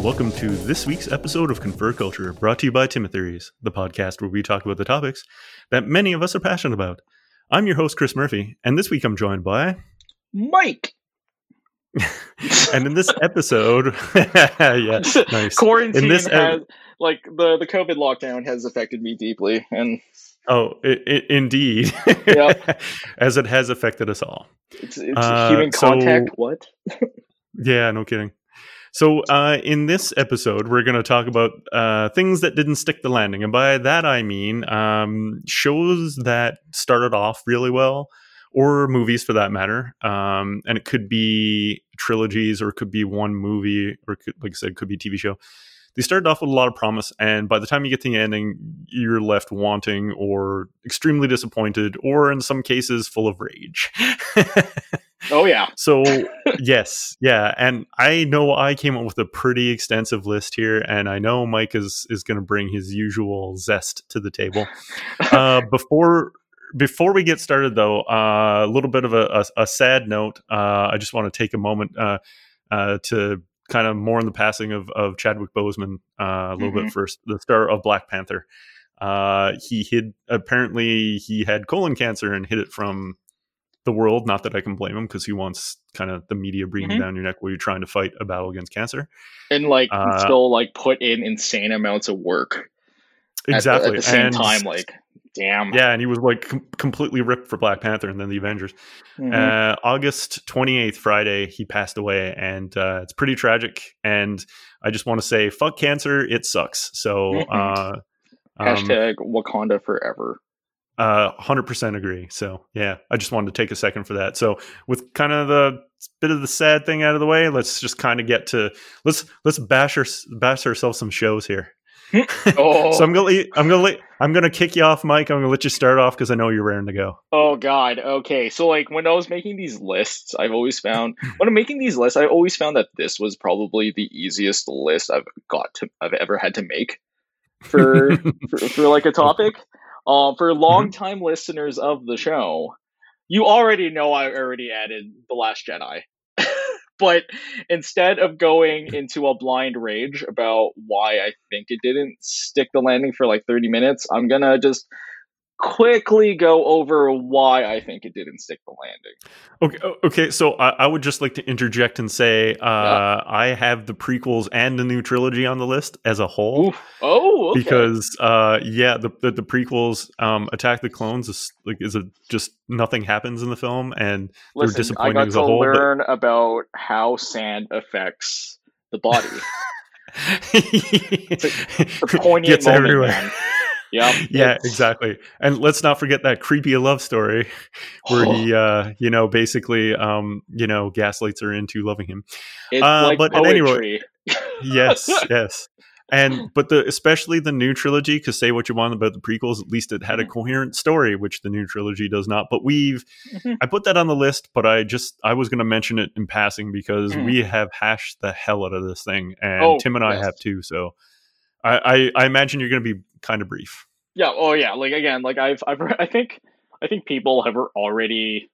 Hello, everyone, and welcome to this week's episode of Confer Culture, brought to you by Timotheries, the podcast where we talk about the topics that many of us are passionate about. I'm your host, Chris Murphy, and this week I'm joined by Mike. and in this episode, yeah, nice. Quarantine In this has ep- like the the COVID lockdown has affected me deeply, and Oh, i i indeed, Yep. as it has affected us all. it's, it's Uh, human so- contact. What? Yeah, no kidding. So, uh, in this episode, we're going to talk about uh, things that didn't stick the landing. And by that, I mean um, shows that started off really well, or movies for that matter. Um, and it could be trilogies, or it could be one movie, or could, like I said, could be TV show. They started off with a lot of promise, and by the time you get to the ending, you're left wanting, or extremely disappointed, or in some cases, full of rage. Oh yeah, So yes, yeah, and I know I came up with a pretty extensive list here, and I know Mike is is going to bring his usual zest to the table. Uh, before before we get started, though, uh, a little bit of a, a, a sad note. Uh, I just want to take a moment uh, uh, to kind of mourn the passing of of Chadwick Boseman uh, a little bit first, the star of Black Panther. Uh, he hid apparently he had colon cancer and hid it from the world. Not that I can blame him because he wants kind of the media breathing Mhm. down your neck while you're trying to fight a battle against cancer. and like Uh, still like put in insane amounts of work at the- Exactly. at the, same And- time. Like, damn. yeah, and he was like com- completely ripped for Black Panther and then the Avengers. Mhm. Uh, August 28th, Friday, he passed away, and uh, it's pretty tragic. And I just want to say, fuck cancer, it sucks. So, Mhm. uh, um, Hashtag Wakanda forever. Uh, 100% agree. So, yeah, I just wanted to take a second for that. So, with kind of the bit of the sad thing out of the way, let's just kind of get to let's let's bash our, bash ourselves some shows here. Oh, So I'm gonna I'm gonna I'm gonna kick you off, Mike. I'm gonna let you start off because I know you're raring to go. Oh God. Okay. So like when I was making these lists, I've always found when I'm making these lists, I always found that this was probably the easiest list I've got to I've ever had to make for for, for like a topic. Um, for longtime listeners of the show, you already know I already added the Last Jedi. but instead of going into a blind rage about why I think it didn't stick the landing for like 30 minutes, I'm gonna just quickly go over why I think it didn't stick the landing. Okay, okay. So I, I would just like to interject and say uh, Yeah. I have the prequels and the new trilogy on the list as a whole. Oof. Oh, okay. Because uh, yeah, the, the the prequels, um, Attack the Clones is like is a just nothing happens in the film, and they're Listen, I disappointing got as to a whole. but- learn about how sand affects the body. it's a poignant Gets moment, everywhere. man. Yep. yeah, exactly. And let's not forget that creepy love story where he, uh, you know, basically, um, you know, gaslights her into loving him. It's Uh, like but at any rate- Yes, yes. And but the especially the new trilogy, because say what you want about the prequels, at least it had a Mhm. coherent story, which the new trilogy does not. But we've Mhm. I put that on the list, but I just I was going to mention it in passing because Mhm. we have hashed the hell out of this thing, and Oh, Tim and I yes. have too. So I I, I imagine you're going to be kind of brief. Yeah. Oh, yeah. Like again, like I've, I've, I think, I think people have already,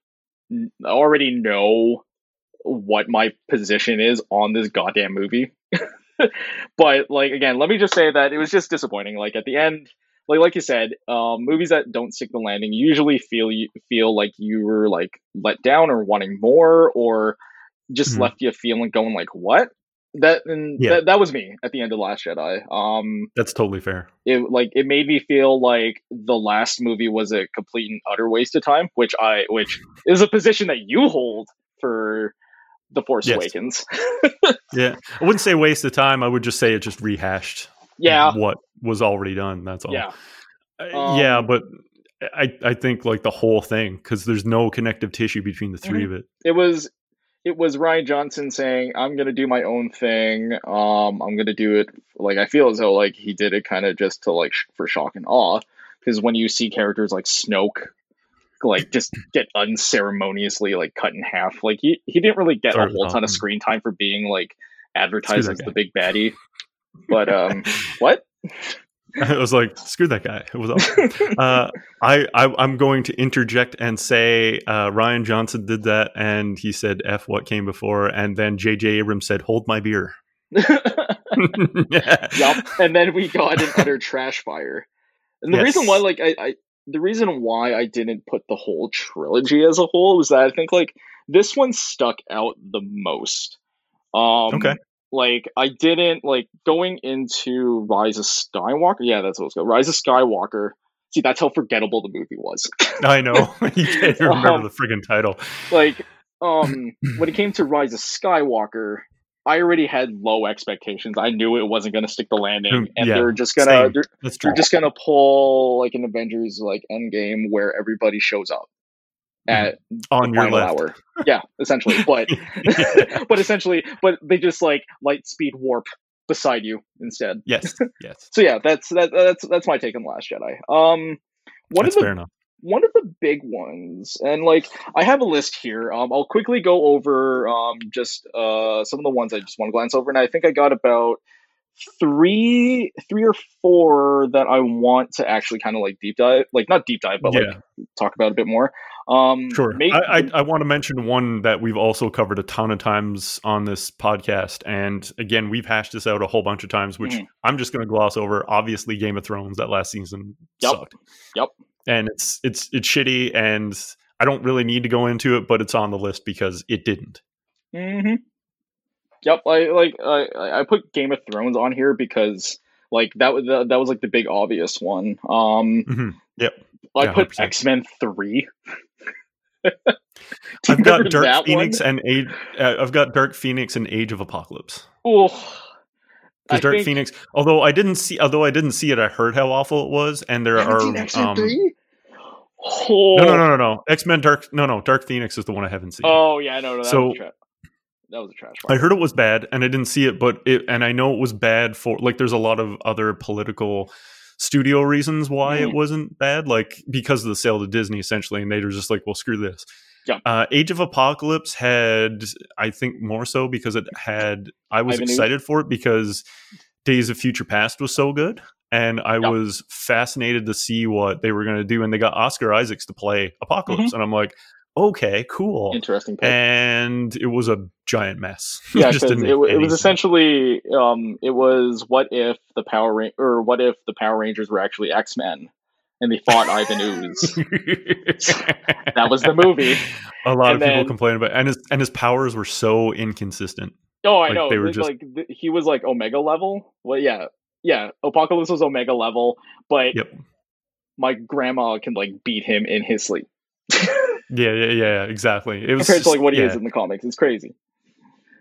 already know what my position is on this goddamn movie. but like again, let me just say that it was just disappointing. Like at the end, like like you said, um, movies that don't stick the landing usually feel you feel like you were like let down or wanting more or just Mhm. left you feeling going like what that and Yeah. that, that was me at the end of Last Jedi. Um, That's totally fair. it like it made me feel like the last movie was a complete and utter waste of time, which I which is a position that you hold for the Force Yes. Awakens. Yeah, I wouldn't say waste of time. I would just say it just rehashed yeah, what was already done. That's all. yeah, Uh, yeah, Um, but I I think like the whole thing because there's no connective tissue between the 3 of it. it was it was Rian Johnson saying, "I'm gonna do my own thing. Um, I'm gonna do it." Like I feel as though like he did it kind of just to like sh- for shock and awe, because when you see characters like Snoke. Like just get unceremoniously like cut in half. Like he, he didn't really get Sorry a whole ton of screen time for being like advertised as the big baddie. But um, what? I was like, screw that guy. It was awesome. uh, I, I I'm going to interject and say uh, Rian Johnson did that, and he said "f what came before," and then J.J. Abrams said, "Hold my beer." yep. And then we got an utter trash fire. And the yes. reason why, like, I, I, the reason why I didn't put the whole trilogy as a whole was that I think like this one stuck out the most. Um, okay. Like I didn't like going into Rise of Skywalker. Yeah, that's what it's called. Rise of Skywalker. See, that's how forgettable the movie was. I know. you can't remember um, the friggin' title. Like, um, when it came to Rise of Skywalker, I already had low expectations. I knew it wasn't going to stick the landing, and yeah, they're just gonna they're, they're, just gonna pull like an Avengers like Endgame where everybody shows up. At on your left. hour. Yeah, essentially, but but essentially, but they just like light speed warp beside you instead. Yes, yes. so yeah, that's that, that's that's my take on the Last Jedi. Um, one that's of the, fair enough one of the big ones and like i have a list here um, i'll quickly go over um, just uh, some of the ones i just want to glance over and i think i got about three three or four that i want to actually kind of like deep dive like not deep dive but yeah. like talk about a bit more um sure make, I, I, I want to mention one that we've also covered a ton of times on this podcast and again we've hashed this out a whole bunch of times which mm-hmm. i'm just going to gloss over obviously game of thrones that last season yep. sucked yep and it's it's it's shitty and I don't really need to go into it, but it's on the list because it didn't. Mm-hmm. Yep, I like I I put Game of Thrones on here because like that was that, that was like the big obvious one. Um, mm-hmm. Yep. I yeah, put X Men Three. I've got Dark Phoenix one? and Age. Uh, I've got Dark Phoenix and Age of Apocalypse. Oh, because Dark think... Phoenix, although I didn't see, although I didn't see it, I heard how awful it was, and there are um, oh. no, no, no, no, no, X Men Dark, no, no, Dark Phoenix is the one I haven't seen. Oh yeah, no, no, that so. Was that was a trash. I heard it was bad, and I didn't see it, but it, and I know it was bad for like. There's a lot of other political studio reasons why mm. it wasn't bad, like because of the sale to Disney, essentially, and they were just like, "Well, screw this." Yeah. Uh, Age of Apocalypse had, I think, more so because it had. I was excited for it because Days of Future Past was so good, and I yep. was fascinated to see what they were going to do. And they got Oscar Isaacs to play Apocalypse, mm-hmm. and I'm like, okay, cool, interesting. Pick. And it was a giant mess. Yeah, it, it, it, was essentially, um, it was what if the Power Ra- or what if the Power Rangers were actually X Men. And they fought Ivan Ooze. that was the movie. A lot and of people complained about, and his and his powers were so inconsistent. Oh, I like, know. They were just like he was like Omega level. Well, yeah, yeah. Apocalypse was Omega level, but yep. my grandma can like beat him in his sleep. yeah, yeah, yeah, exactly. It was compared to like what he yeah. is in the comics. It's crazy.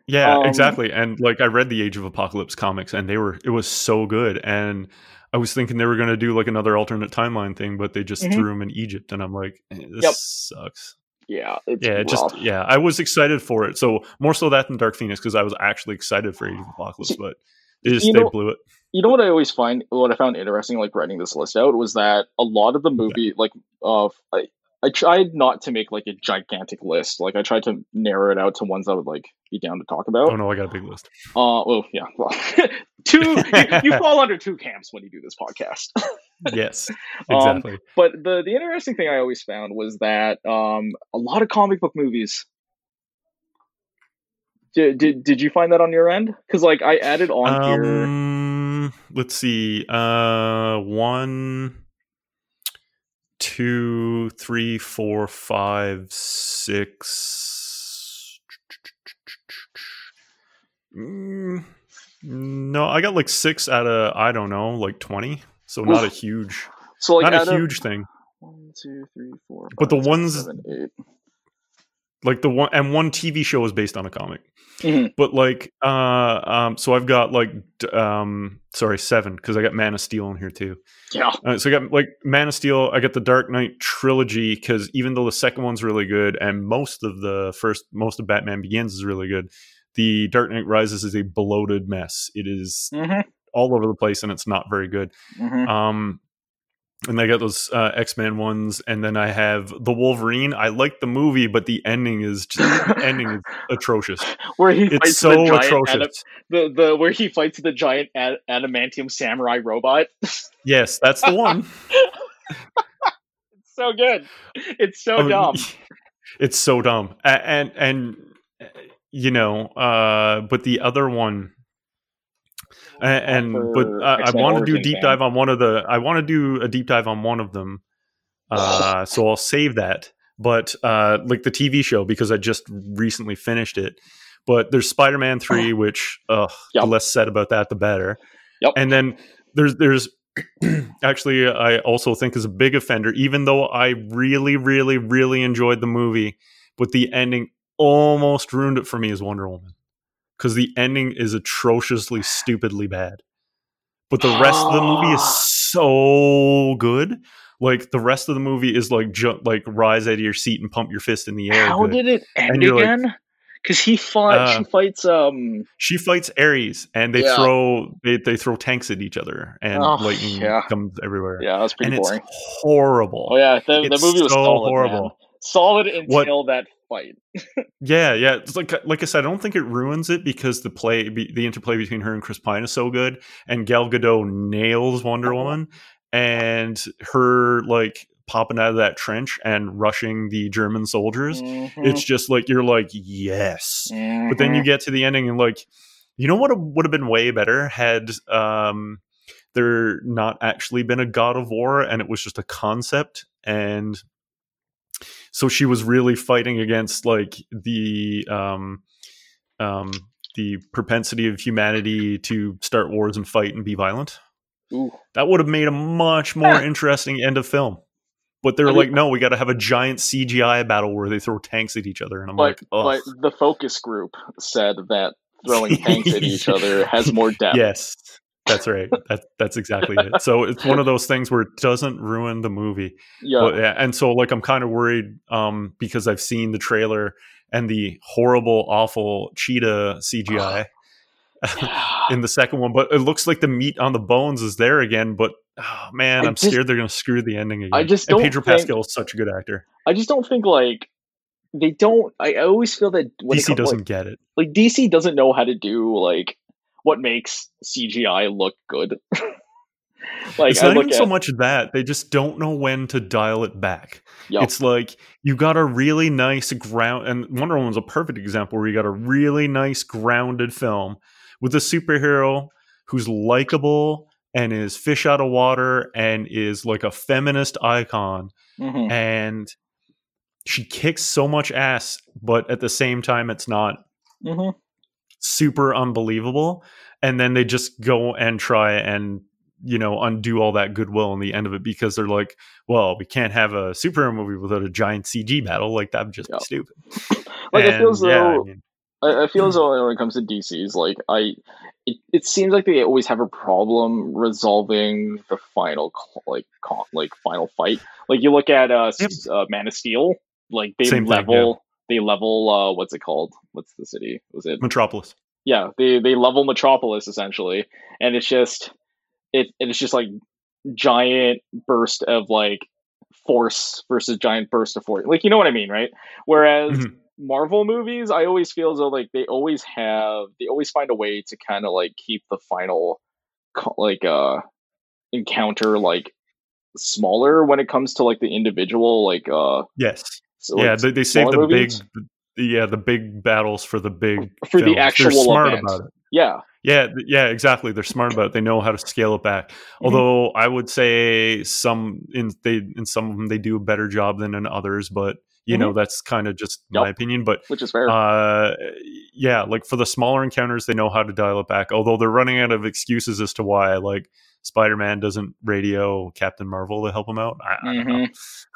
Yeah, um, exactly. And like I read the Age of Apocalypse comics, and they were it was so good. And I was thinking they were going to do like another alternate timeline thing, but they just mm-hmm. threw him in Egypt, and I'm like, eh, this yep. sucks yeah, yeah, just yeah. I was excited for it, so more so that than Dark Phoenix because I was actually excited for Age of Apocalypse, but they just they blew it. You know what I always find, what I found interesting, like writing this list out, was that a lot of the movie, yeah. like, of uh, I, tried not to make like a gigantic list. Like I tried to narrow it out to ones I would like be down to talk about. Oh no, I got a big list. Uh, well, yeah, well, two. you, you, fall under two camps when you do this podcast. yes, um, exactly. Um, but the the interesting thing I always found was that um, a lot of comic book movies. Did, did, did you find that on your end? Because like I added on um, here. Let's see. Uh, one two, three, four, five, six. Mm, no, I got like six out of I don't know, like twenty. So not a huge, so like not a huge thing. One, two, three, four. Five, but the six, ones, seven, eight. Like the one, and one TV show is based on a comic. Mm-hmm. But like, uh, um, so I've got like, um, sorry, seven because I got Man of Steel in here too. Yeah. Uh, so I got like Man of Steel. I got the Dark Knight trilogy because even though the second one's really good and most of the first, most of Batman Begins is really good, the Dark Knight Rises is a bloated mess. It is mm-hmm. all over the place and it's not very good. Mm-hmm. Um, and I got those uh, X Men ones, and then I have the Wolverine. I like the movie, but the ending is just the ending is atrocious. Where he it's fights so the giant atrocious. Adam, the the where he fights the giant ad- adamantium samurai robot. yes, that's the one. it's so good. It's so I mean, dumb. It's so dumb, and and, and you know, uh, but the other one and, and but I X-Men want to do a deep dive on one of the. I want to do a deep dive on one of them. Uh, so I'll save that. But uh, like the TV show because I just recently finished it. But there's Spider-Man three, which uh, Yep. the less said about that, the better. Yep. And then there's there's actually I also think is a big offender, even though I really really really enjoyed the movie, but the ending almost ruined it for me as Wonder Woman because the ending is atrociously stupidly bad. But the rest of the movie is so good. Like the rest of the movie is like ju- like rise out of your seat and pump your fist in the air. How good. did it end you're like- again? Because he fought. Uh, she fights. Um. she fights Ares, and they Yeah. throw they, they throw tanks at each other, and Oh, lightning yeah. comes everywhere. Yeah, that's pretty and boring. it's horrible. Oh yeah, the, the movie was so solid. horrible. man. Solid until What- that fight. Yeah, yeah. It's like like I said, I don't think it ruins it because the play, be, the interplay between her and Chris Pine is so good, and Gal Gadot nails Wonder Uh-huh. Woman, and her like popping out of that trench and rushing the German soldiers. Mhm, It's just like you're like yes, but then you get to the ending and like, you know what would have been way better had um there not actually been a God of War and it was just a concept and so she was really fighting against like the um um the propensity of humanity to start wars and fight and be violent. Ooh. that would have made a much more interesting end of film. But they're I mean- like no we got to have a giant cgi battle where they throw tanks at each other. And i'm But like oh but the focus group said that throwing tanks at each other has more depth. yes that's right. That, that's exactly it. So it's one of those things where it doesn't ruin the movie. Yeah. but yeah and so like i'm kind of worried um because i've seen the trailer and the horrible awful cheetah cgi in the second one. But it looks like the meat on the bones is there again but oh man I i'm just- scared they're gonna screw the ending again. I just and pedro think- pascal is such a good actor. I just don't think like they don't. I, I always feel that when dc comes, doesn't like, get it. like DC doesn't know how to do like what makes CGI look good. like it's not even at so much that they just don't know when to dial it back Yup. It's like you got a really nice ground, and Wonder Woman's a perfect example where you got a really nice grounded film with a superhero who's likable and is fish out of water and is like a feminist icon, Mhm. and she kicks so much ass, but at the same time, it's not Mhm. Super unbelievable. And then they just go and try and you know undo all that goodwill in the end of it because they're like, well, we can't have a superhero movie without a giant CG battle. Like that would just Yeah. be stupid. Like I feel And, as yeah, I mean, I, I feel as though when it comes to DC's, like I, it, it seems like they always have a problem resolving the final, like, con, like final fight. Like you look at uh, Yep. uh Man of Steel, like they Same level, they level, uh, what's it called? What's the city? Was it? Metropolis. Yeah, they they level Metropolis essentially, and it's just, it it's just like giant burst of like force versus giant burst of force. Like you know what I mean, right? Whereas Mhm. Marvel movies, I always feel as though like they always have they always find a way to kind of like keep the final like uh encounter like smaller when it comes to like the individual like uh Yes. So, yeah, like, they, they save the smaller big, yeah, the big battles for the big For the actual They're smart event. about it. yeah Yeah, yeah, exactly. They're smart about it. They know how to scale it back. Mm-hmm. Although I would say some in they in some of them they do a better job than in others, but you know that's kind of just my Mm-hmm. Opinion. But which is fair. uh, yeah, like for the smaller encounters, they know how to dial it back. Although they're running out of excuses as to why, like Spider Man doesn't radio Captain Marvel to help him out. I, I don't know.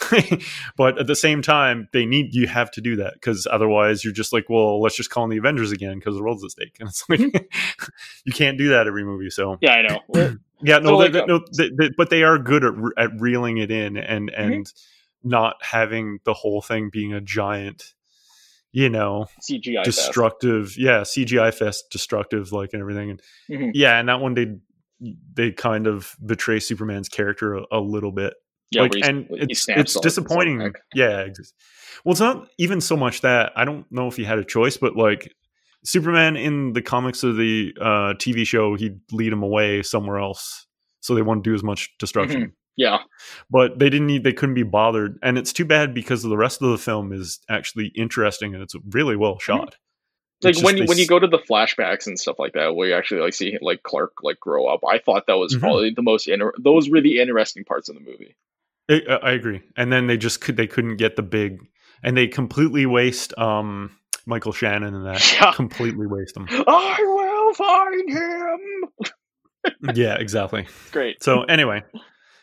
Mm-hmm. but at the same time, they need you have to do that because otherwise, you're just like, well, let's just call in the Avengers again because the world's at stake, and it's like you can't do that every movie. So yeah, I know. Yeah, no, they, they- no, they, they- but they are good at re- at reeling it in and Mm-hmm. and not having the whole thing being a giant, you know, CGI fest. destructive. Yeah, CGI fest, destructive, like and everything. And Mhm. yeah, and that one they they kind of betray Superman's character a, a little bit. Yeah, like, and it's it's disappointing. yeah, well, it's not even so much that I don't know if he had a choice, but like Superman in the comics of the uh, TV show, he'd lead him away somewhere else, so they won't do as much destruction. Yeah, But they didn't need, they couldn't be bothered, and it's too bad because the rest of the film is actually interesting and it's really well Mm-hmm. Like just when you when you go to the flashbacks and stuff like that, where you actually like see like Clark like grow up. I thought that was Mhm. probably the most inter- those were the interesting parts of the movie. I, I agree. And then they just could they couldn't get the big, and they completely waste um Michael Shannon and that Yeah. completely waste him. I will find him. yeah, exactly. Great. So anyway,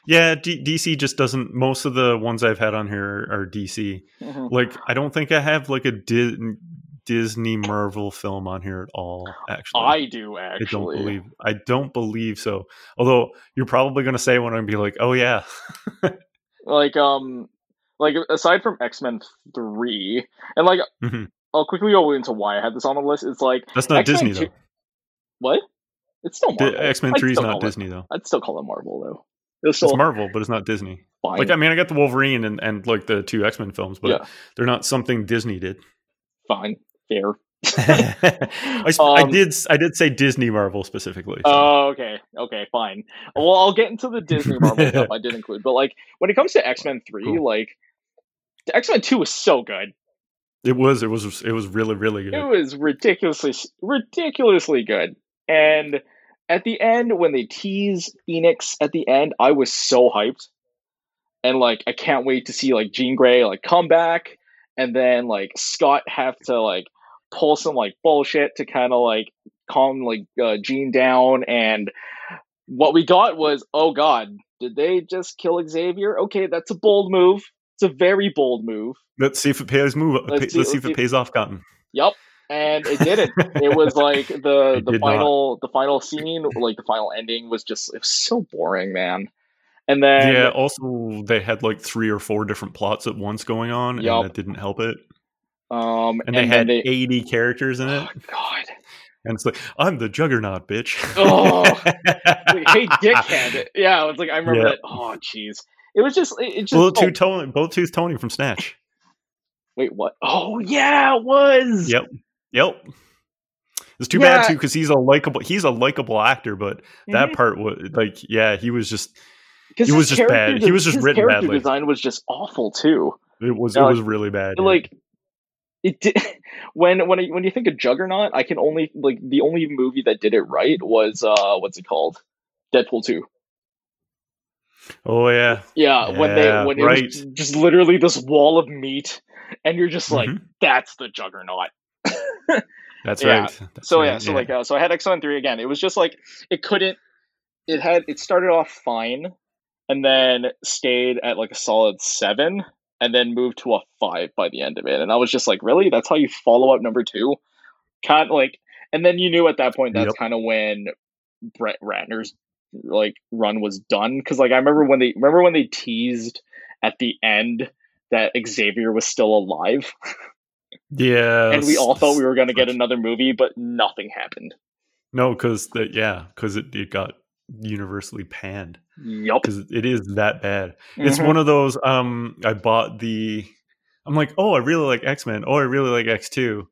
yeah, D- DC just doesn't. Most of the ones I've had on here are DC. Mhm. Like I don't think I have like a Di- Disney Marvel film on here at all. Actually, I do I actually. don't believe. I don't believe so. Although you're probably going to say when I'm be like, oh yeah, like um like aside from X-Men 3 and like Mhm. I'll quickly go into why I had this on the list. It's like that's not X-Men Disney two- though. what? It's still Marvel. X Men Three is not call it- Disney though. I'd still call it Marvel though. It's still It's Marvel, but it's not Disney. fine. Like I mean, I got the Wolverine and, and like the two X Men films, but Yeah. they're not something Disney did. fine. Fair. I, s- I Um, did I did say Disney Marvel specifically. so- Oh, okay. Okay, fine. Well, I'll get into the Disney Marvel stuff I did include, but like when it comes to X-Men 3, Cool. like X-Men 2 was so good. it was it was it was really really good. It was ridiculously ridiculously good. And at the end when they tease Phoenix at the end, I was so hyped. And like I can't wait to see like Jean Grey like come back and then like Scott have to like pull some like bullshit to kind of like calm like uh, Jean down and what we got was oh god, did they just kill Xavier? Okay, that's a bold move. It's a very bold move. Let's see if it pays move. Let's Let's, see- see, if it pays off, Cotton. Yep. And it didn't. it was like the It the did not. final the final scene, like the final ending was just it was so boring, man. And then yeah. Also, they had like three or four different plots at once going on, Yup. and that didn't help it. Um And they had they, eighty characters in it, oh god. and it's like I'm the Juggernaut, bitch. Oh. Like, hey dickhead. Yeah, it was like I remember Yeah. that. Oh jeez. It was just it, it just Bullet oh, Tony, Tony from Snatch. wait what? Oh yeah, it was. Yep. Yep. It's too Yeah. bad too because he's a likable. He's a likable actor, but that Mhm. part was like, yeah, he was just. He was just bad. He was just written character badly. design was just awful too. It was. It like- was really bad. yeah. It did when when I, when you think of Juggernaut, I can only like the only movie that did it right was uh what's it called? Deadpool two. oh yeah, Yeah, when they Yeah, when it was just literally this wall of meat, and you're just like, Mhm. that's the Juggernaut. that's yeah. right. That's So right, yeah, so like uh, so I had X Men three again. It was just like it couldn't. It had it started off fine, and then stayed at like a solid seven, and then moved to a five by the end of it. And I was just like, really? That's how you follow up number two? Kind of like, and then you knew at that point that's Yep. kind of when Brett Ratner's like run was done because like I remember when they remember when they teased at the end that Xavier was still alive, yeah, and we all thought we were going to get another movie, but nothing happened. no, because the yeah, because it, it got universally panned Yup. because it is that bad. It's Mhm. one of those. Um, I bought the. I'm like, oh, I really like X Men. Oh, I really like X two.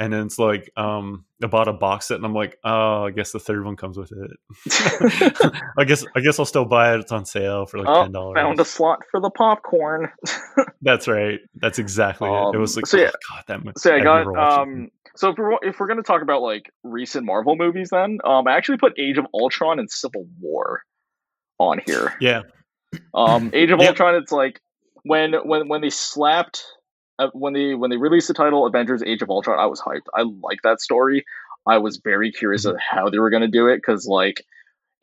And then it's like, um, I bought a box set, and I'm like, oh, I guess the third one comes with it. I guess, I guess I'll still buy it. It's on sale for like Oh, ten dollars. Found a slot for the popcorn. That's right. That's exactly it. It Um, was like, so yeah- oh, God, that. So I got never watched it. um. So if we're if we're gonna talk about like recent Marvel movies, then um, I actually put Age of Ultron and Civil War on here. yeah, Um, Age of Yep. Ultron. It's like when when when they slapped uh, when they when they released the title Avengers: Age of Ultron. I was hyped. I like that story. I was very curious Mm-hmm. of how they were gonna do it because like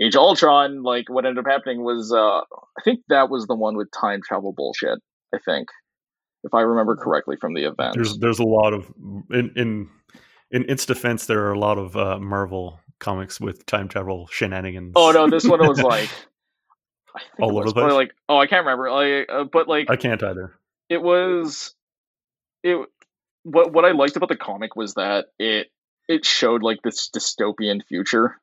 Age of Ultron, like what ended up happening was uh, I think that was the one with time travel bullshit. I think. If I remember correctly from the event, there's there's a lot of in in in its defense, there are a lot of uh, Marvel comics with time travel shenanigans. Oh no, this one was like I All it over was the place? like oh I can't remember like uh, but like I can't either. it was it what what I liked about the comic was that it it showed like this dystopian future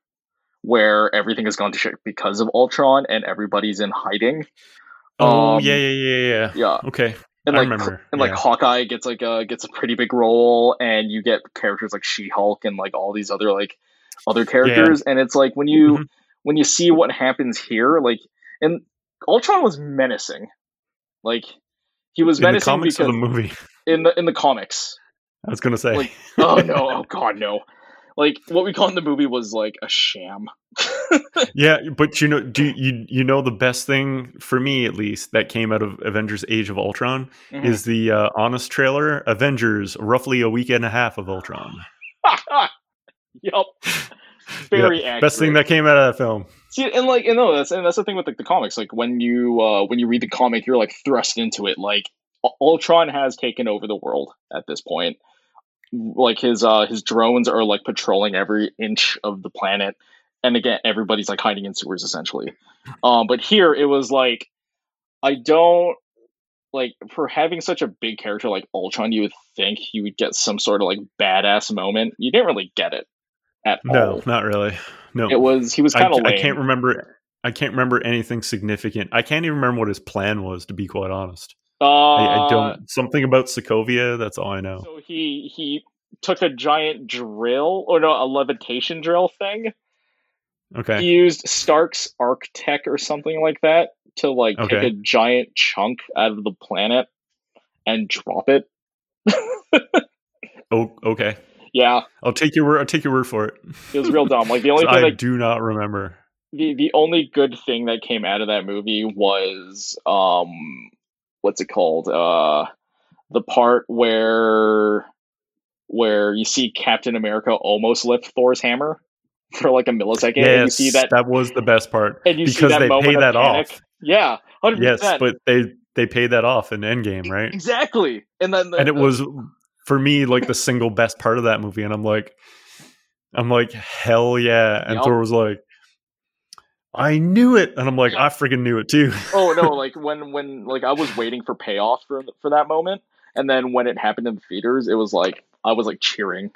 where everything has gone to shit because of Ultron and everybody's in hiding. Oh Um, yeah, yeah, yeah, yeah. Yeah, Okay, and I like remember, and like yeah. Hawkeye gets like a gets a pretty big role, and you get characters like She Hulk and like all these other like other characters, and it's like when you Mhm. when you see what happens here, like and Ultron was menacing, like he was in the menacing comics because of the movie. in the in the comics. I was gonna say. Like, oh no, oh god, no. Like what we call in the movie was like a sham. yeah, but you know, do you you know the best thing for me at least that came out of Avengers: Age of Ultron Mhm. is the uh, honest trailer Avengers roughly a week and a half of Ultron. yep. Very Yeah, best thing that came out of that film. See, and like, you know, that's and that's the thing with like the comics. Like when you uh when you read the comic, you're like thrust into it. Like Ultron has taken over the world at this point. Like his uh his drones are like patrolling every inch of the planet, and again, everybody's like hiding in sewers essentially. Um, but here it was like, I don't like for having such a big character like Ultron. You would think you would get some sort of like badass moment. You didn't really get it at all. No, all. not really. No, It was he was kind of I can't remember. I can't remember anything significant. I can't even remember what his plan was, to be quite honest. Uh, I, I don't. Something about Sokovia. That's all I know. So he he took a giant drill or no a levitation drill thing. Okay. He used Stark's Arc Tech or something like that to like take a giant chunk out of the planet and drop it. Oh, okay. Yeah, I'll take your word. I'll take your word for it. it was real dumb. Like the only thing I that do not remember. the the only good thing that came out of that movie was um what's it called uh the part where where you see Captain America almost lift Thor's hammer for like a millisecond and you Yes, see that that was the best part and you see because that they moment pay that panic. off. yeah 100% Yes, but they they paid that off in Endgame, right? exactly and then the, And it the- was for me like the single best part of that movie, and I'm like, I'm like, hell yeah! And Yup. Thor was like, I knew it, and I'm like, I freaking knew it too. oh no like when when like I was waiting for payoff for for that moment and then when it happened in the theaters it was like I was like cheering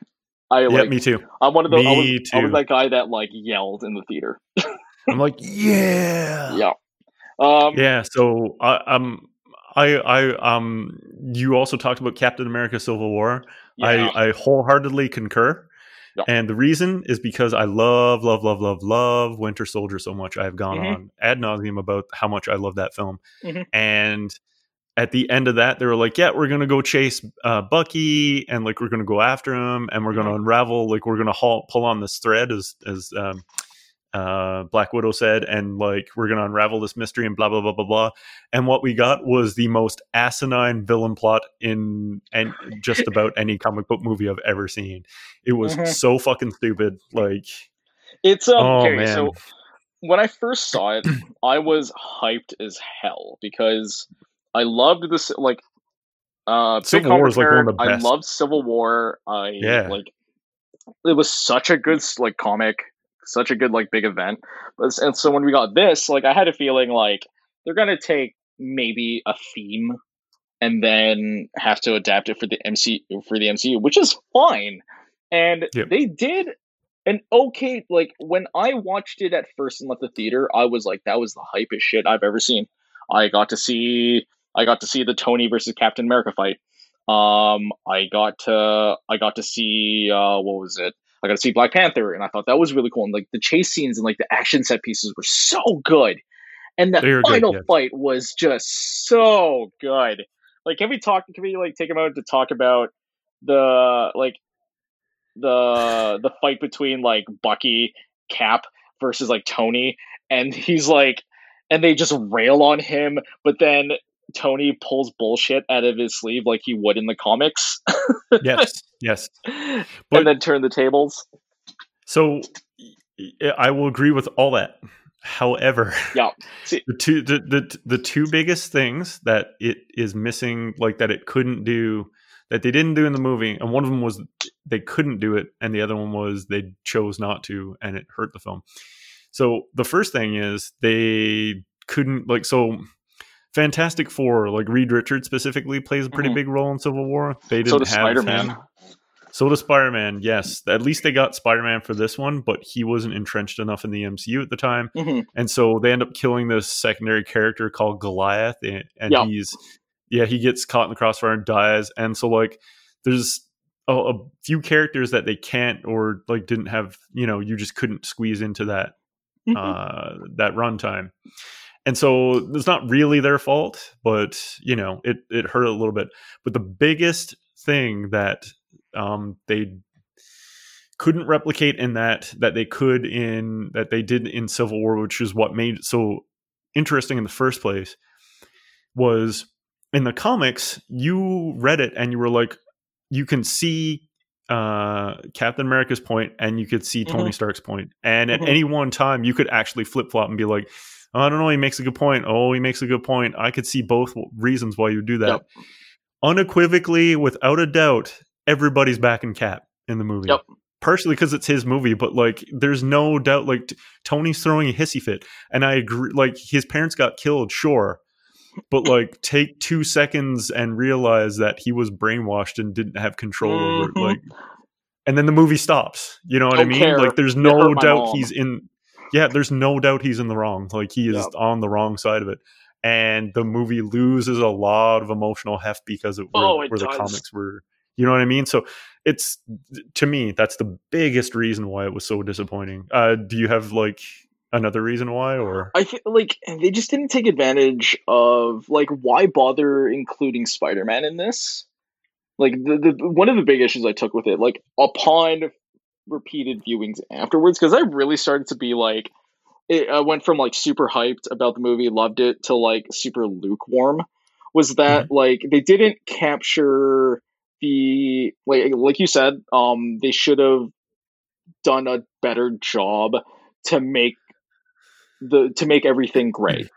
I yeah, like me too. I'm one of those. I was, I was that guy that like yelled in the theater. I'm like, yeah, Yeah. Um. yeah. So I, um, I, I, um, you also talked about Captain America: Civil War. yeah. I, I wholeheartedly concur. Yeah. And the reason is because I love, love, love, love, love Winter Soldier so much. I have gone Mhm. on ad nauseum about how much I love that film. Mhm. And at the end of that, they were like, "Yeah, we're gonna go chase uh, Bucky, and like we're gonna go after him, and we're gonna Mhm. unravel, like we're gonna haul, pull on this thread, as as um, uh, Black Widow said, and like we're gonna unravel this mystery, and blah blah blah blah blah." And what we got was the most asinine villain plot in and just about any comic book movie I've ever seen. It was Mhm. so fucking stupid. Like, It's um. oh okay, man, so when I first saw it, I was hyped as hell because I loved this. Like, uh, Civil War is, like, one of the I loved Civil War. I Yeah. like. It was such a good like comic, such a good like big event. But and so when we got this, like, I had a feeling like they're gonna take maybe a theme and then have to adapt it for the MC for the MCU, which is fine. And Yep. they did an okay like when I watched it at first and left the theater, I was like, that was the hypest shit I've ever seen. I got to see I got to see the Tony versus Captain America fight. Um I got to I got to see uh what was it? I got to see Black Panther and I thought that was really cool. And like the chase scenes and like the action set pieces were so good. And the They were good, final yes. fight was just so good. Like can we talk can we like take a moment to talk about the like the the fight between like Bucky, Cap versus like Tony, and he's like, and they just rail on him, but then Tony pulls bullshit out of his sleeve like he would in the comics, yes, yes. and then turn the tables. So I will agree with all that. However, Yeah. See- the two the, the the two biggest things that it is missing, like that it couldn't do, that they didn't do in the movie, and one of them was they couldn't do it, and the other one was they chose not to, and it hurt the film. So the first thing is they couldn't like so. Fantastic Four, like Reed Richards specifically, plays a pretty Mhm. big role in Civil War. They didn't So have Spider Man. him. So does Spider Man. Yes, at least they got Spider Man for this one, but he wasn't entrenched enough in the MCU at the time, hmm and so they end up killing this secondary character called Goliath, and, and Yeah. he's yeah he gets caught in the crossfire and dies, and so like there's a, a few characters that they can't or like didn't have you know you just couldn't squeeze into that Mm-hmm. uh, that runtime. And so it's not really their fault, but you know, it it hurt a little bit. But the biggest thing that um, they couldn't replicate in that that they could in that they did in Civil War, which is what made it so interesting in the first place. Was in the comics, you read it and you were like, you can see uh, Captain America's point and you could see Tony mm-hmm. Stark's point. And at mm-hmm. any one time, you could actually flip flop and be like, oh, I don't know, he makes a good point. Oh, he makes a good point. I could see both reasons why you do that. Yep. Unequivocally, without a doubt, everybody's back in Cap in the movie. Yep. Partially because it's his movie, but like, there's no doubt. Like, t- Tony's throwing a hissy fit, and I agree. Like, his parents got killed, sure, but like take two seconds and realize that he was brainwashed and didn't have control mm-hmm. over it mm-hmm. like and then the movie stops you know what Don't i mean care. like there's no doubt he's in yeah there's no doubt he's in the wrong. Like he is yep. on the wrong side of it. And the movie loses a lot of emotional heft because of where, oh, where the comics were you know what i mean? So it's to me that's the biggest reason why it was so disappointing. Uh do you have like another reason why or? I think like they just didn't take advantage of like why bother including spider-man in this? Like the, the one of the big issues i took with it like upon repeated viewings afterwards because i really started to be like it, i went from like super hyped about the movie loved it to like super lukewarm was that mm-hmm. like they didn't capture the like like you said um they should have done a better job to make the to make everything great,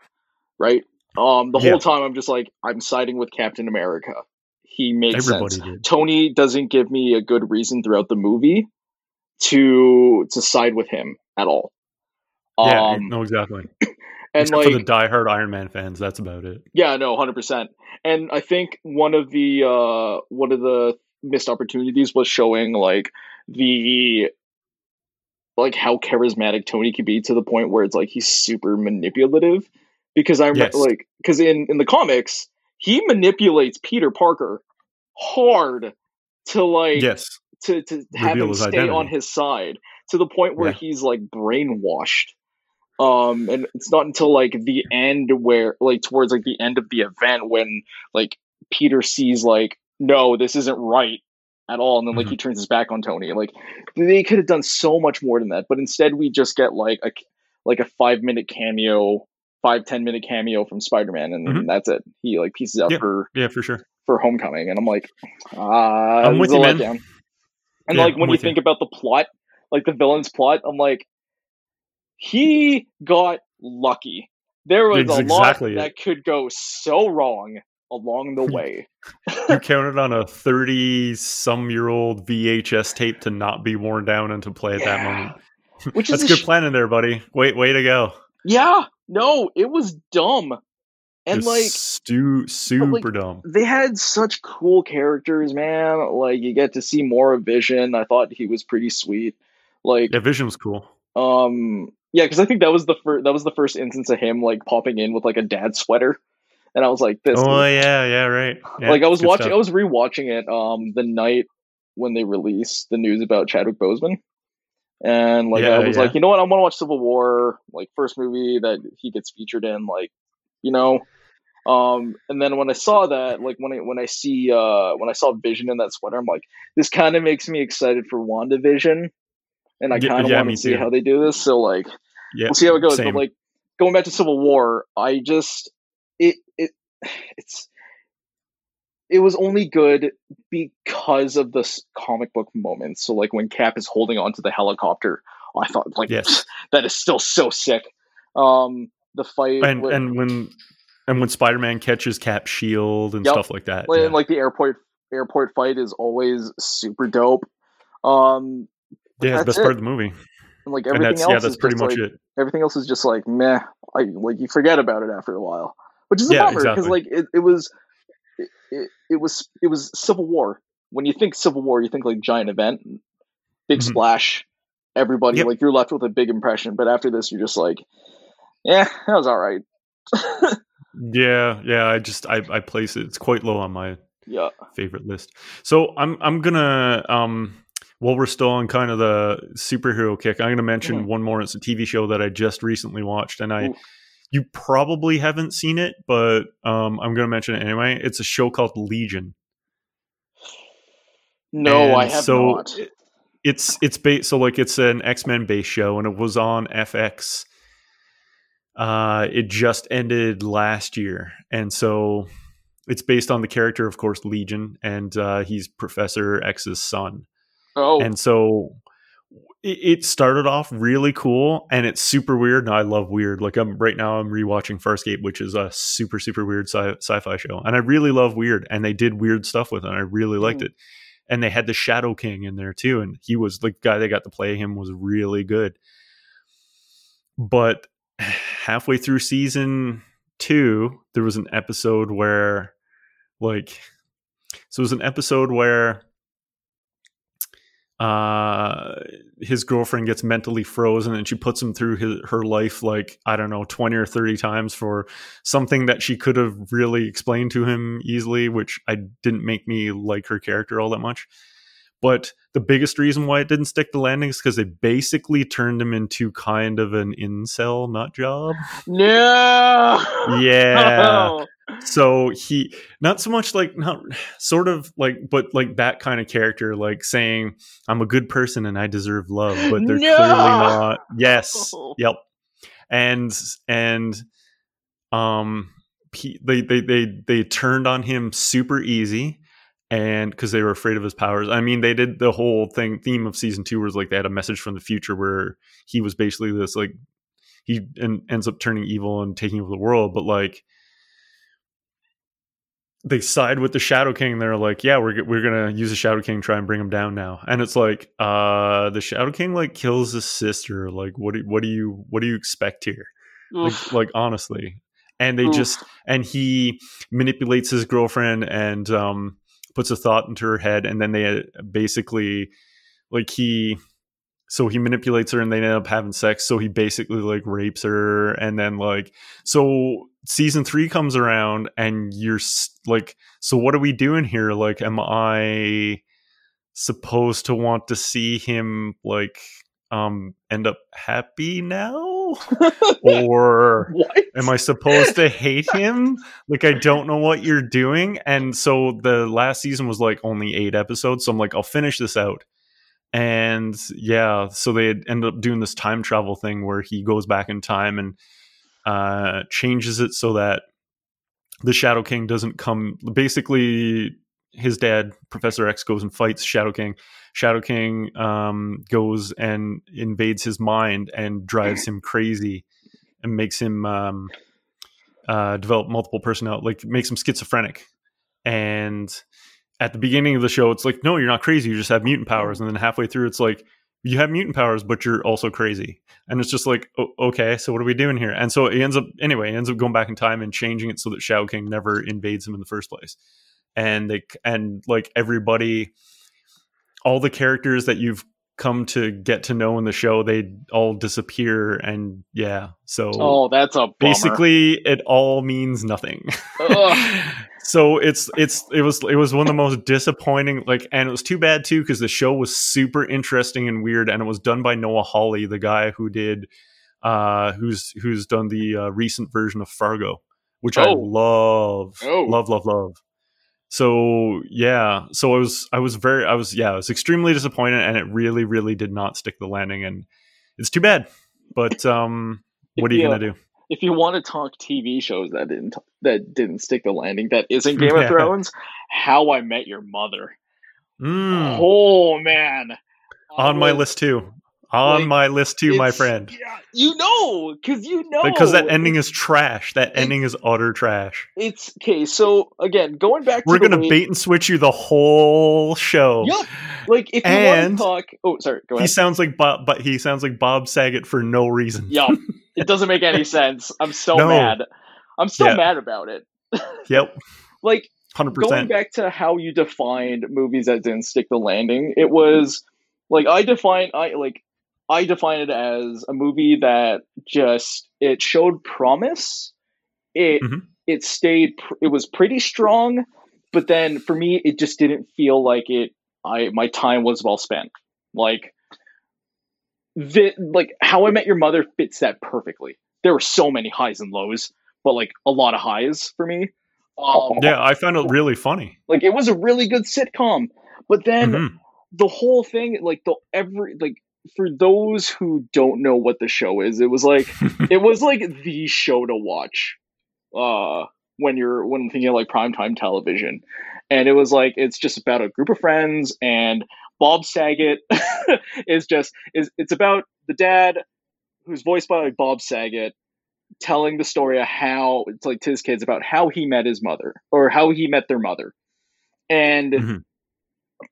right? Um, the yeah. whole time I'm just like I'm siding with Captain America. He makes Everybody sense. Did. Tony doesn't give me a good reason throughout the movie to to side with him at all. Yeah, um, no, exactly. And Except like, for the diehard Iron Man fans, that's about it. Yeah, no, hundred percent. And I think one of the uh, one of the missed opportunities was showing like the like how charismatic Tony can be to the point where it's like he's super manipulative. Because I'm yes. like, because in in the comics he manipulates Peter Parker hard to like yes to to have him stay identity. on his side to the point where yeah. he's like brainwashed. Um, and it's not until like the end where like towards like the end of the event when like Peter sees like no this isn't right at all. And then like mm-hmm. he turns his back on Tony. Like they could have done so much more than that, but instead we just get like a like a five minute cameo, five ten minute cameo from Spider Man, and mm-hmm. that's it. He like pieces out yeah. for yeah for sure for Homecoming, and I'm like, ah, uh, I'm with you, man. And yeah, like when you think you. about the plot, like the villain's plot, I'm like, he got lucky. There was a exactly lot it. that could go so wrong along the way. you counted on a 30 some year old VHS tape to not be worn down and to play at yeah. that moment. Which That's good sh- planning there, buddy. Wait, way to go. Yeah, no, it was dumb. And like stu- super like, dumb. They had such cool characters, man. Like you get to see more of Vision. I thought he was pretty sweet. Like Yeah, Vision was cool. Um yeah, because I think that was the first that was the first instance of him like popping in with like a dad sweater and I was like, "This." Oh yeah, yeah, right. Yeah, like I was watching, stuff. I was rewatching it um the night when they released the news about Chadwick Boseman, and like yeah, I was like, you know what, I want to watch Civil War, like first movie that he gets featured in, like you know. Um, and then when I saw that, like when I when I see uh when I saw Vision in that sweater, I'm like, this kind of makes me excited for WandaVision, and I kind of want to see how they do this. So like, yeah, we'll see how it goes. Same. But like going back to Civil War, I just it it it's it was only good because of the comic book moments. So like when Cap is holding onto the helicopter, I thought like yes. that is still so sick. Um, the fight and with, and when and when Spider Man catches Cap shield and yep. stuff like that, and yeah. like the airport airport fight is always super dope. Um, yeah, it's the best it. part of the movie. And like everything and else, yeah, that's pretty much like, it. Everything else is just like meh. I like you forget about it after a while which is a yeah, bummer because exactly. like it, it was it, it, was it was Civil War. When you think Civil War, you think like giant event, big mm-hmm. splash, everybody yep. like you're left with a big impression. But after this, you're just like, yeah, that was all right. yeah, yeah. I just I I place it. It's quite low on my yeah favorite list. So I'm I'm gonna um while we're still on kind of the superhero kick, I'm gonna mention mm-hmm. one more. It's a TV show that I just recently watched, and I. Ooh you probably haven't seen it, but um, I'm going to mention it anyway. It's a show called Legion. No, And I have so not. it- it's it's based so like it's an X-Men based show and it was on FX. Uh it just ended last year. And so it's based on the character of course Legion and uh he's Professor X's son. Oh, And so it, it started off really cool and it's super weird and I love weird. Like I'm right now I'm rewatching Farscape which is a super super weird sci- sci-fi show and I really love weird and they did weird stuff with it. And I really liked Mhm. it. And they had the Shadow King in there too and he was the guy that got to play him was really good. But halfway through season 2 there was an episode where like so it was an episode where uh his girlfriend gets mentally frozen and she puts him through his, her life like i don't know 20 or 30 times for something that she could have really explained to him easily which i didn't make me like her character all that much. But the biggest reason why it didn't stick the landing is because they basically turned him into kind of an incel nut job. No. yeah. So he not so much like not sort of like but like that kind of character like saying i'm a good person and i deserve love but they're No! clearly not. Yes. Yep. And and um he, they, they they they turned on him super easy and because they were afraid of his powers i mean they did the whole thing theme of season two was like they had a message from the future where he was basically this like he en- ends up turning evil and taking over the world but like they side with the Shadow King. They're like, yeah, we're we're gonna use the Shadow King, try and bring him down now. And it's like, uh, the Shadow King like kills his sister. Like, what do what do you what do you expect here? Like, like honestly, and they Oof. just and he manipulates his girlfriend and um puts a thought into her head, and then they uh, basically like he so he manipulates her and they end up having sex so he basically like rapes her and then like so season three comes around and you're like so what are we doing here? Like am i supposed to want to see him like um end up happy now or am I supposed to hate him? Like I don't know what you're doing. And so the last season was like only eight episodes. So I'm like, I'll finish this out. And yeah, so they ended up doing this time travel thing where he goes back in time and uh changes it so that the Shadow King doesn't come basically his dad, Professor X, goes and fights Shadow King. Shadow King um, goes and invades his mind and drives him crazy and makes him um, uh, develop multiple personality, like makes him schizophrenic. And at the beginning of the show, it's like, no, you're not crazy. You just have mutant powers. And then halfway through, it's like, you have mutant powers, but you're also crazy. And it's just like, okay, so what are we doing here? And so it ends up, anyway, it ends up going back in time and changing it so that Shadow King never invades him in the first place. And they, and like everybody, all the characters that you've come to get to know in the show, they all disappear. And yeah, so Oh, that's a bummer. basically it all means nothing so it's it's it was it was one of the most disappointing like and it was too bad too because the show was super interesting and weird and it was done by noah hawley the guy who did uh who's who's done the uh, recent version of fargo which i Oh. love Oh. love love love so yeah so i was i was very i was yeah i was extremely disappointed and it really really did not stick the landing and it's too bad but um what are you gonna do if you want to talk TV shows that didn't that didn't stick the landing, that isn't Game Yeah. of Thrones, How I Met Your Mother. Mm. Oh man, on my list too. On like, my list too, my friend. Yeah, you know, because you know, Because that ending is trash. That It- ending is utter trash. It's okay. So again, going back, to We're gonna way- bait and switch you the whole show. Yup. Like if you want to talk, oh sorry, go ahead. He sounds like Bob, but he sounds like Bob Saget for no reason. Yup. it doesn't make any sense. I'm so No. mad. I'm so Yeah. mad about it. Yep, Like 100%. going back to how you defined movies that didn't stick the landing, it was like I define I like I define it as a movie that just it showed promise. It Mhm. it stayed it was pretty strong, but then for me it just didn't feel like it I my time was well spent. Like the like how I met your mother fits that perfectly. There were so many highs and lows, but like a lot of highs for me. Um, Yeah, I found it really funny. like it was a really good sitcom. But then Mhm. the whole thing, like the every like for those who don't know what the show is, it was like it was like the show to watch uh when you're when thinking of like primetime television and it was like it's just about a group of friends and bob saget is just is it's about the dad who's voiced by like, bob saget telling the story of how it's like to his kids about how he met his mother or how he met their mother and Mhm.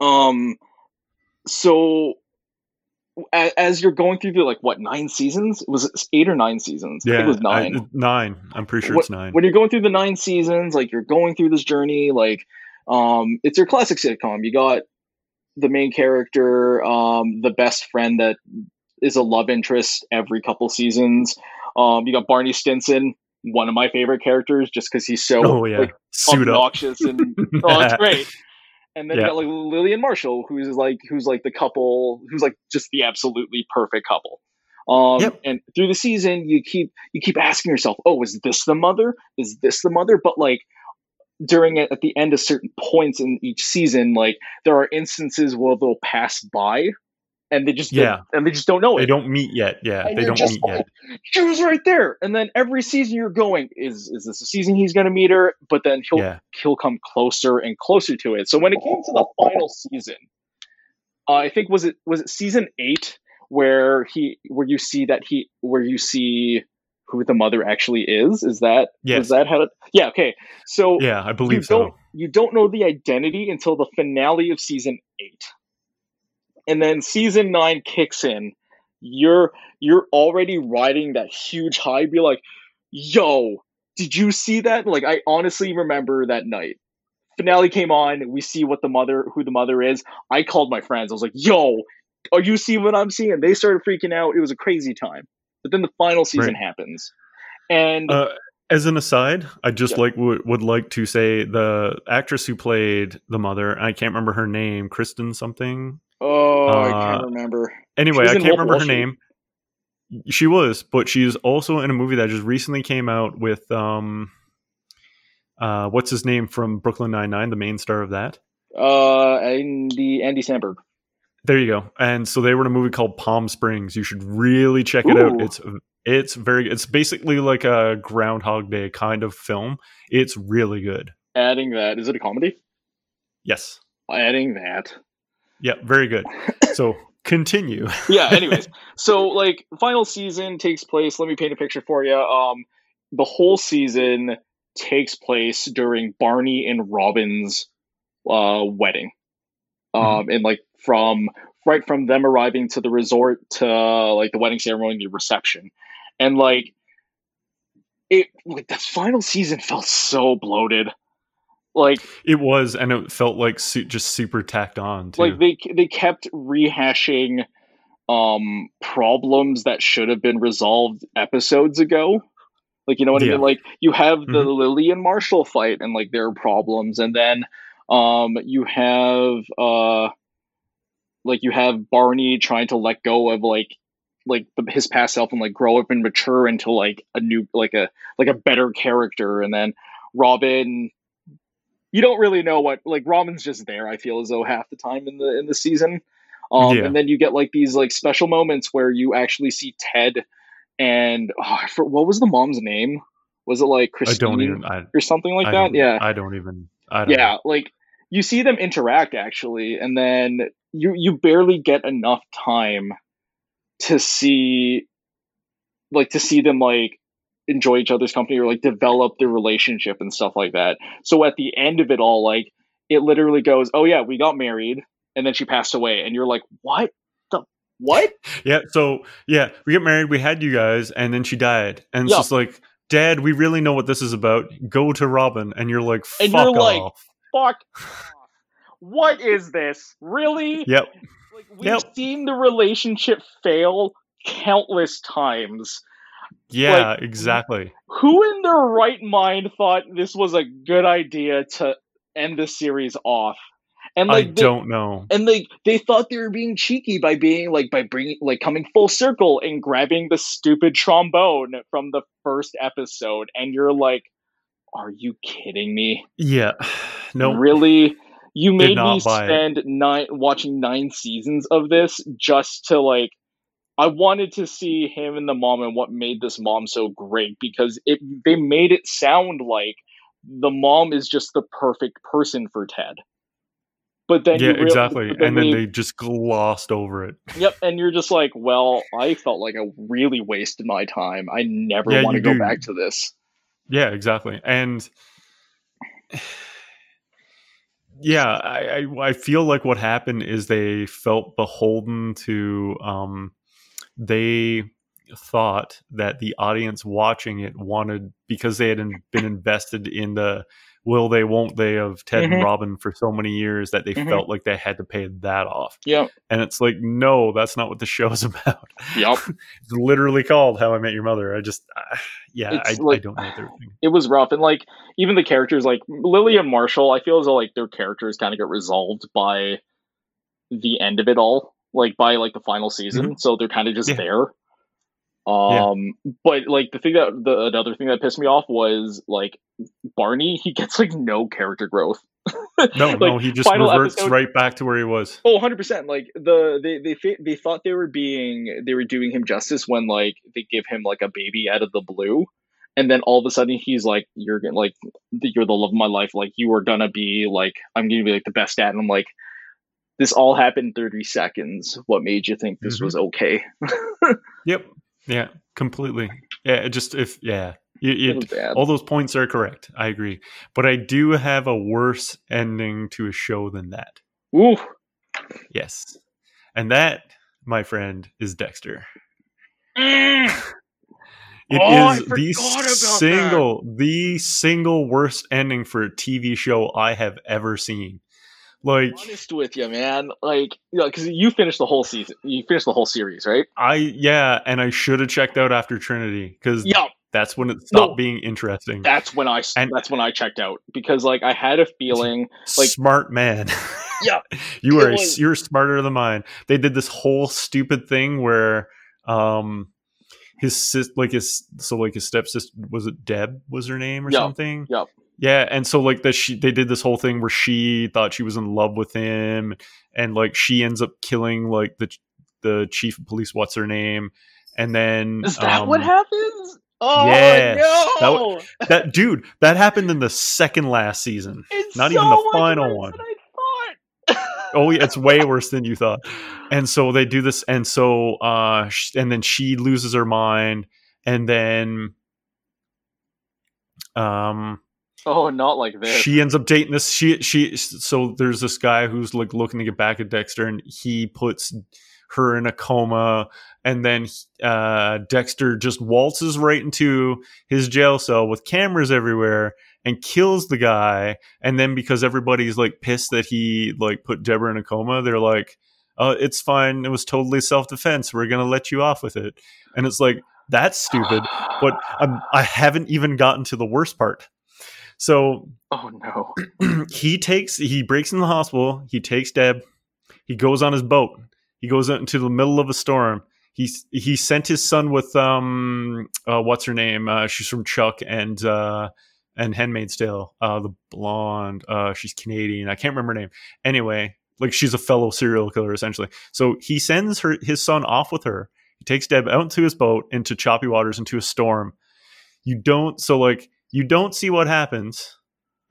um so as you're going through the like what nine seasons was it eight or nine seasons i think yeah, it was nine I, nine. I'm pretty sure What- it's nine. when you're going through the nine seasons, like you're going through this journey, like um, it's your classic sitcom. You got the main character, um, the best friend that is a love interest every couple seasons. Um, you got Barney Stinson, one of my favorite characters, just because he's so oh yeah, like, obnoxious and oh, it's great. And then Yeah. you got like Lily and Marshall, who's like who's like the couple, who's like just the absolutely perfect couple. Um, Yep. and through the season, you keep you keep asking yourself, "Oh, is this the mother? Is this the mother?" But like during it at the end of certain points in each season, like there are instances where they'll pass by, and they just don't- Yeah. and they just don't know it. They don't meet yet. Yeah, And they don't meet like, yet. she was right there. And then every season you're going, is is this the season he's going to meet her? But then he'll Yeah, he'll come closer and closer to it. So when it came to the final season, uh, I think was it was it season eight where he where you see that he where you see who the mother actually is. Is that Yes. is that how? It, yeah. Okay. So yeah, I you believe don't so. you don't know the identity until the finale of season eight, and then season nine kicks in. You're you're already riding that huge high. Be like, yo, did you see that? Like, I honestly remember that night. Finale came on. We see what the mother, who the mother is. I called my friends. I was like, yo, are you seeing what I'm seeing? They started freaking out. It was a crazy time. But then the final season Right. happens, and Uh, as an aside, I just Yeah. like would, would like to say the actress who played the mother. I can't remember her name. Kristen something. Oh, I uh, can't remember. Anyway, I can't Wolf remember her name. She was, but she's also in a movie that just recently came out with um, uh, what's his name from Brooklyn Nine Nine, the main star of that. Uh, Andy Andy Samberg. There you go. And so they were in a movie called Palm Springs. You should really check it out. It's it's very it's basically like a Groundhog Day kind of film. It's really good. Adding that is it a comedy? Yes. Adding that. Yeah, very good. So continue. yeah anyways. So like final season takes place. Let me paint a picture for you um the whole season takes place during barney and robin's uh wedding. Um and like from right from them arriving to the resort to like the wedding ceremony the reception. And like it like the final season felt so bloated like It was, and it felt like su- just super tacked on too. like they they kept rehashing um problems that should have been resolved episodes ago like you know what i mean like you have the Mhm. lily and marshall fight and like their problems and then um you have uh like you have barney trying to let go of like like the, his past self and like grow up and mature into like a new like a like a better character and then robin you don't really know what like Robin's just there. I feel as though half the time in the in the season, um, Yeah. and then you get like these like special moments where you actually see Ted and oh, for, what was the mom's name? Was it like I Christine don't even. I, or something like I that? Yeah, I don't even. I don't yeah. Like you see them interact actually, and then you you barely get enough time to see like to see them like enjoy each other's company or like develop their relationship and stuff like that. So at the end of it all, like it literally goes, "Oh yeah, we got married," and then she passed away, and you're like, "What the what?" Yeah. So yeah, we get married. We had you guys, and then she died, and it's Yeah. just like, Dad, we really know what this is about. Go to Robin, and you're like, fuck And you're like- off. Fuck. What is this? Really? Yep. Like we've Yep. seen the relationship fail countless times. Yeah. exactly. Who in their right mind thought this was a good idea to end the series off? And like I they- don't know. and like they thought they were being cheeky by being like by bringing like coming full circle and grabbing the stupid trombone from the first episode and you're like are you kidding me Yeah. No. really you made me buy it. spend nine watching nine seasons of this just to like I wanted to see him and the mom and what made this mom so great because it they made it sound like the mom is just the perfect person for Ted. But then yeah, real- exactly. but And then they- they just glossed over it. Yep, and you're just like, well, I felt like I really wasted my time. I never Yeah, want to go do. back to this. Yeah, exactly. And yeah, I, I I feel like what happened is they felt beholden to um they thought that the audience watching it wanted because they had been invested in the will they won't they of Ted Mhm. and Robin for so many years that they Mhm. felt like they had to pay that off. Yep, And it's like no, that's not what the show's about. yep. It's literally called How I Met Your Mother. I just uh, yeah, I, It's I don't know it was rough and like even the characters like lily and marshall i feel as though like their characters kind of get resolved by the end of it all like by like the final season so they're kind of just Mm-hmm. Yeah. there um but like the thing that the another thing that pissed me off was like barney he gets like no character growth No, Like, no, he just reverts episode- right back to where he was. Oh, 100%. Like the they they they thought they were being they were doing him justice when like they give him like a baby out of the blue and then all of a sudden he's like you're like you're the love of my life like you are gonna be like I'm going to be like the best dad and I'm like this all happened in 30 seconds. What made you think this Mhm. was okay? Yep. Yeah, completely. Yeah, it just if yeah, you, It you, all those points are correct. I agree, but I do have a worse ending to a show than that. Ooh. Yes, and that, my friend, is Dexter. Mm. It is Oh, I the forgot about single, the single worst ending for a TV show I have ever seen. Like honest with you, man. Like, you know, because you finished the whole season, you finished the whole series, right? I, yeah, and I should have checked out after Trinity because Yeah, that's when it stopped No. being interesting. that's when I And- that's when I checked out because like I had a feeling like- smart man. Yeah, you are was- you're smarter than mine. They did this whole stupid thing where um his sis like his so like his stepsister was it Deb was her name or Yep, something? yep. Yeah, and so like that she they did this whole thing where she thought she was in love with him and like she ends up killing like the the chief of police what's her name and then is that um, what happens? Oh no! that that dude that happened in the second last season. it's not so even the final worse one. than I thought. Oh, yeah, it's way worse than you thought. and so they do this and so uh sh- and then she loses her mind and then um oh, not like this. she ends up dating this she she so there's this guy who's like looking to get back at Dexter and he puts her in a coma and then uh Dexter just waltzes right into his jail cell with cameras everywhere and kills the guy and then because everybody's like pissed that he like put Deborah in a coma they're like oh it's fine. It was totally self-defense. We're going to let you off with it. And it's like that's stupid but um, I haven't even gotten to the worst part so oh no! he takes he breaks in the hospital he takes deb he goes on his boat he goes out into the middle of a storm. He's he sent his son with um uh, what's her name? Uh, she's from chuck and uh and handmaid's tale. Uh the blonde uh she's canadian i can't remember her name. Anyway like she's a fellow serial killer essentially. So he sends her his son off with her. He takes deb out into his boat into choppy waters into a storm. You don't so like you don't see what happens.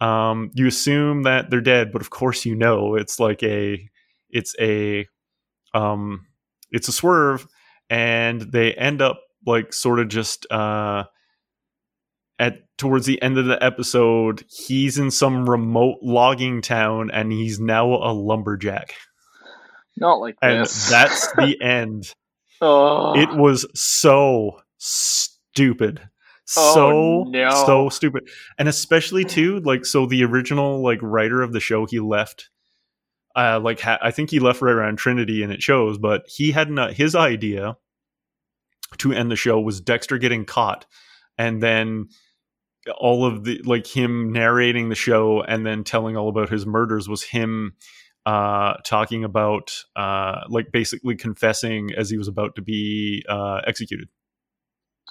Um you assume that they're dead but of course you know it's like a it's a um it's a swerve and they end up like sort of just uh at towards the end of the episode he's in some remote logging town and he's now a lumberjack. Not like and this. that's the end. Oh, it was so stupid Oh, so no. so stupid and especially too like so the original like writer of the show he left uh like ha- i think he left right around trinity and it shows but he had not his idea to end the show was dexter getting caught and then all of the like him narrating the show and then telling all about his murders was him uh talking about uh like basically confessing as he was about to be uh executed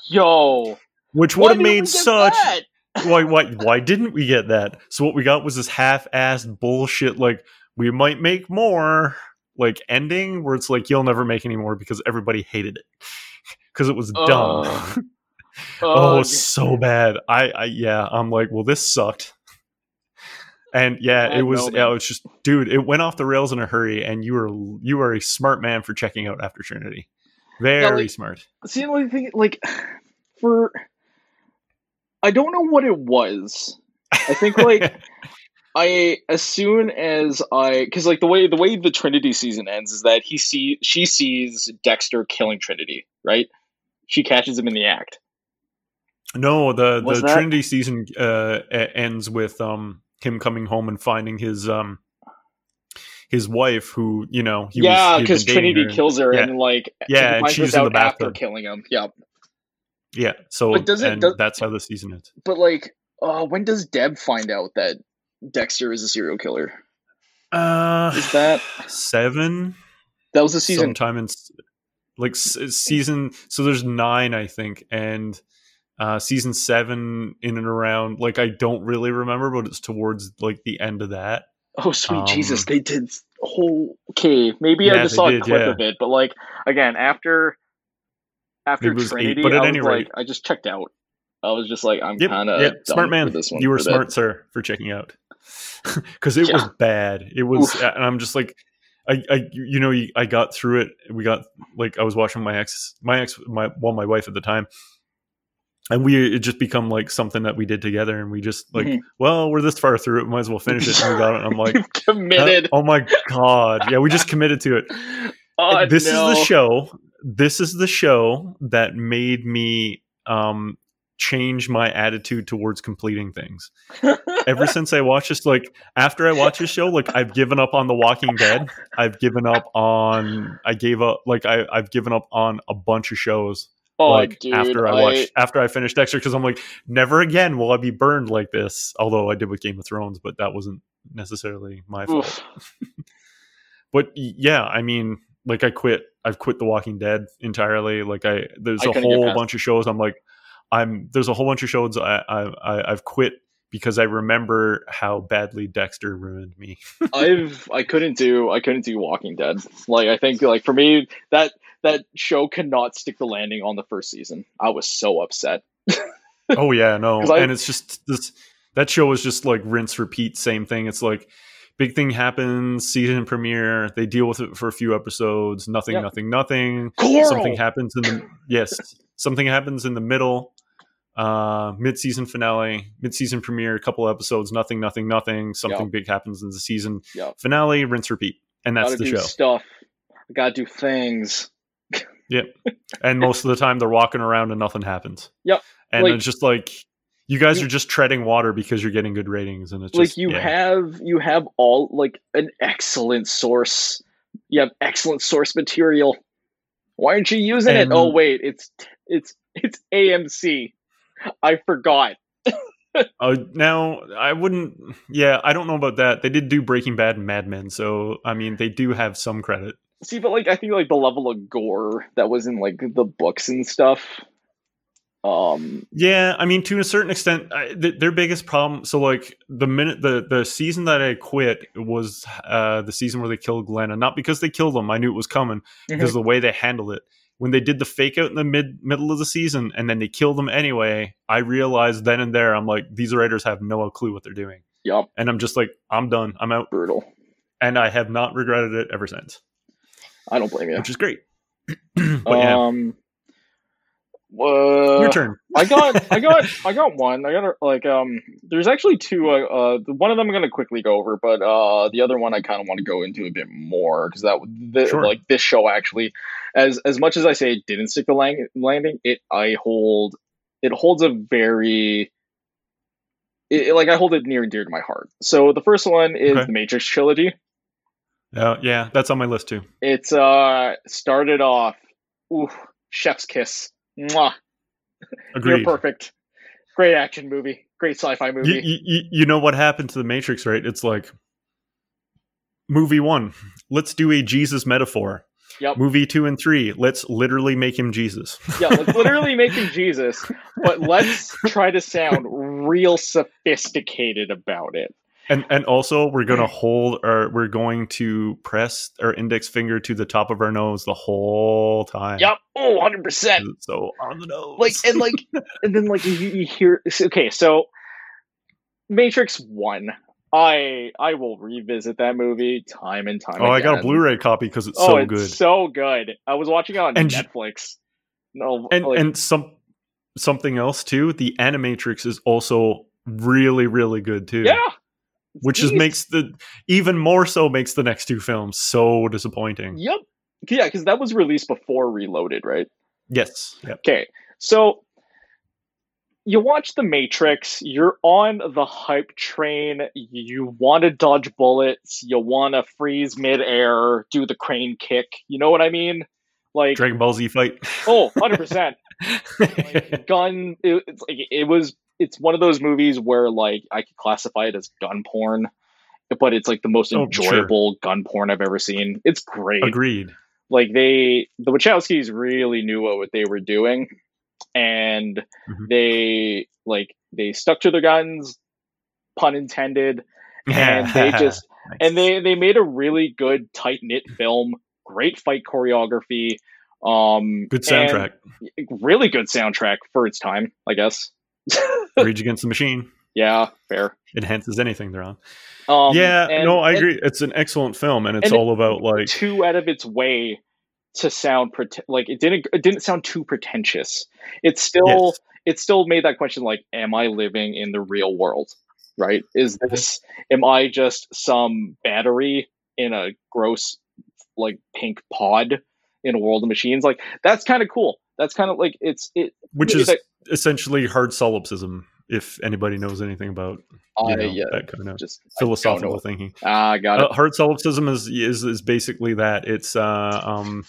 yo. Which would have made such that? why why why didn't we get that? So what we got was this half-assed bullshit like we might make more like ending where it's like you'll never make any more because everybody hated it because it was dumb. Ugh. oh, so bad. I, I yeah, I'm like, well, this sucked. And yeah, Bad it was. Yeah, it was just, dude. It went off the rails in a hurry, and you were you are a smart man for checking out after Trinity. Very like- smart. See, the only thing, like, for I don't know what it was. I think like I as soon as I because like the way the way the Trinity season ends is that he see she sees Dexter killing Trinity, right? She catches him in the act. no, the Was the that- Trinity season uh, ends with um him coming home and finding his um his wife, who you know he yeah, because he'd been dating Trinity her. kills her Yeah. and like Yeah, and she's this in the out after killing him. Yeah, Yeah, so But does it- does- that's how the season ends. but like, uh, when does Deb find out that Dexter is a serial killer? Uh, Is that- seven? That was the season. sometime in like season so there's nine i think and uh season seven in and around like i don't really remember but it's towards like the end of that Oh sweet Um, Jesus! They did whole. Okay, maybe I just saw did, a clip yeah. of it, but like again, after after It was eight, but at I was any rate- like, I just checked out. I was just like, I'm yep, kind of yep. smart man this one you were that. smart sir for checking out because it was bad it was Oof. and i'm just like I, I, you know, I got through it. We got like I was watching my ex, my ex, my well, my wife at the time, and we it just become like something that we did together, and we just like, Mhm. well, we're this far through it, might as well finish it. And we got it. And I'm like, committed. oh my god, yeah, we just committed to it. Oh, this no. is the show. This is the show that made me um change my attitude towards completing things. Ever since I watched this, like after I watched this show, like I've given up on The Walking Dead. I've given up on. I gave up. Like I, I've given up on a bunch of shows. oh, like dude, after I watched, after I finished Dexter, because I'm like, never again will I be burned like this. Although I did with Game of Thrones, but that wasn't necessarily my fault. But yeah, I mean, like I quit. I've quit The Walking Dead entirely. Like I, there's I a whole bunch of shows. I'm like, I'm there's a whole bunch of shows I, I, I've quit because I remember how badly Dexter ruined me. I've I couldn't do I couldn't do Walking Dead. Like I think like for me that that show cannot stick the landing on the first season. I was so upset. oh yeah, no, I- and it's just this that show was just like rinse repeat, same thing. It's like big thing happens, season premiere, they deal with it for a few episodes, nothing, Yep. nothing, nothing. Coral. something happens in the yes something happens in the middle uh mid-season finale mid-season premiere a couple episodes nothing nothing nothing something Yep. big happens in the season Yep. finale rinse repeat and that's gotta the do show stuff. I gotta do things. Yep. And most of the time they're walking around and nothing happens Yep. and Like- it's just like you guys are just treading water because you're getting good ratings and it's like just you yeah. have you have all like an excellent source. You have excellent source material. Why aren't you using And- it? Oh wait, it's it's it's AMC. I forgot. uh, now i wouldn't yeah i don't know about that they did do breaking bad and mad men so i mean they do have some credit See, but like I think like the level of gore that was in like the books and stuff. Um, Yeah, I mean, to a certain extent, I, th- their biggest problem. So, like the minute the the season that I quit was uh, the season where they killed Glenn, and not because they killed him. I knew it was coming because the way they handled it. When they did the fake out in the mid middle of the season, and then they killed them anyway, I realized then and there, I'm like, these writers have no clue what they're doing, yup, and I'm just like, I'm done, I'm out, brutal. and I have not regretted it ever since, I don't blame you. which is great. but yeah, Um, uh, your turn. I got, I got, I got one. I got a- like, um, there's actually two. Uh, uh one of them I'm gonna quickly go over, but uh, the other one I kind of want to go into a bit more because that, the, Sure. like, this show actually, as as much as I say it didn't stick the lang- landing, it I hold, it holds a very, it, it- like I hold it near and dear to my heart. So the first one is Okay. the Matrix trilogy. Uh, yeah, that's on my list too. It's uh started off, ooh, chef's kiss. Mwah. You're perfect. Great action movie. Great sci-fi movie. you, you, you- you know what happened to the matrix right it's like movie one let's do a jesus metaphor Yep. movie two and three let's literally make him jesus yeah, let's literally make him Jesus, but let's try to sound real sophisticated about it. And and also we're gonna hold or we're going to press our index finger to the top of our nose the whole time. Yep. Oh, 100 percent. So on the nose. Like and like and then like you, you hear okay, so Matrix One. I I will revisit that movie time and time. oh, I got a. Blu-ray copy because it's oh, so it's good. so good. I was watching it on And Netflix. No, and like, and some something else too. The Animatrix is also really really good too. yeah, which is Jeez. makes the even more so makes the next two films so disappointing. Yep. Yeah, because that was released before Reloaded, right? Yes. Yep. Okay, so you watch The Matrix, you're on the hype train, you want to dodge bullets, you want to freeze midair, do the crane kick. You know what I mean? Like, Dragon Ball Z fight. oh, 100%. like, gun, it, it's like, it was, it's one of those movies where, like, I could classify it as gun porn, but it's like the most Oh, sure. enjoyable gun porn I've ever seen. It's great Agreed. like they the Wachowskis really knew what they were doing and Mhm. they like they stuck to their guns pun intended and they just Nice. and they they made a really good tight knit film great fight choreography um good soundtrack. really good soundtrack for its time i guess Rage Against the Machine yeah fair enhances anything they're on. um yeah, and- no, I and- agree. It's an excellent film, and it's and all about like too out of its way to sound prete- like it didn't it didn't sound too pretentious. It still Yes. it still made that question like am I living in the real world? Right? Is this am I just some battery in a gross like pink pod in a world of machines? Like that's kind of cool. That's kind of like it's it which is that- essentially hard solipsism. If anybody knows anything about you I know, yeah, that kind of just I don't know. philosophical thinking, Ah, got it. uh, hard solipsism is, is is basically that. It's uh, um,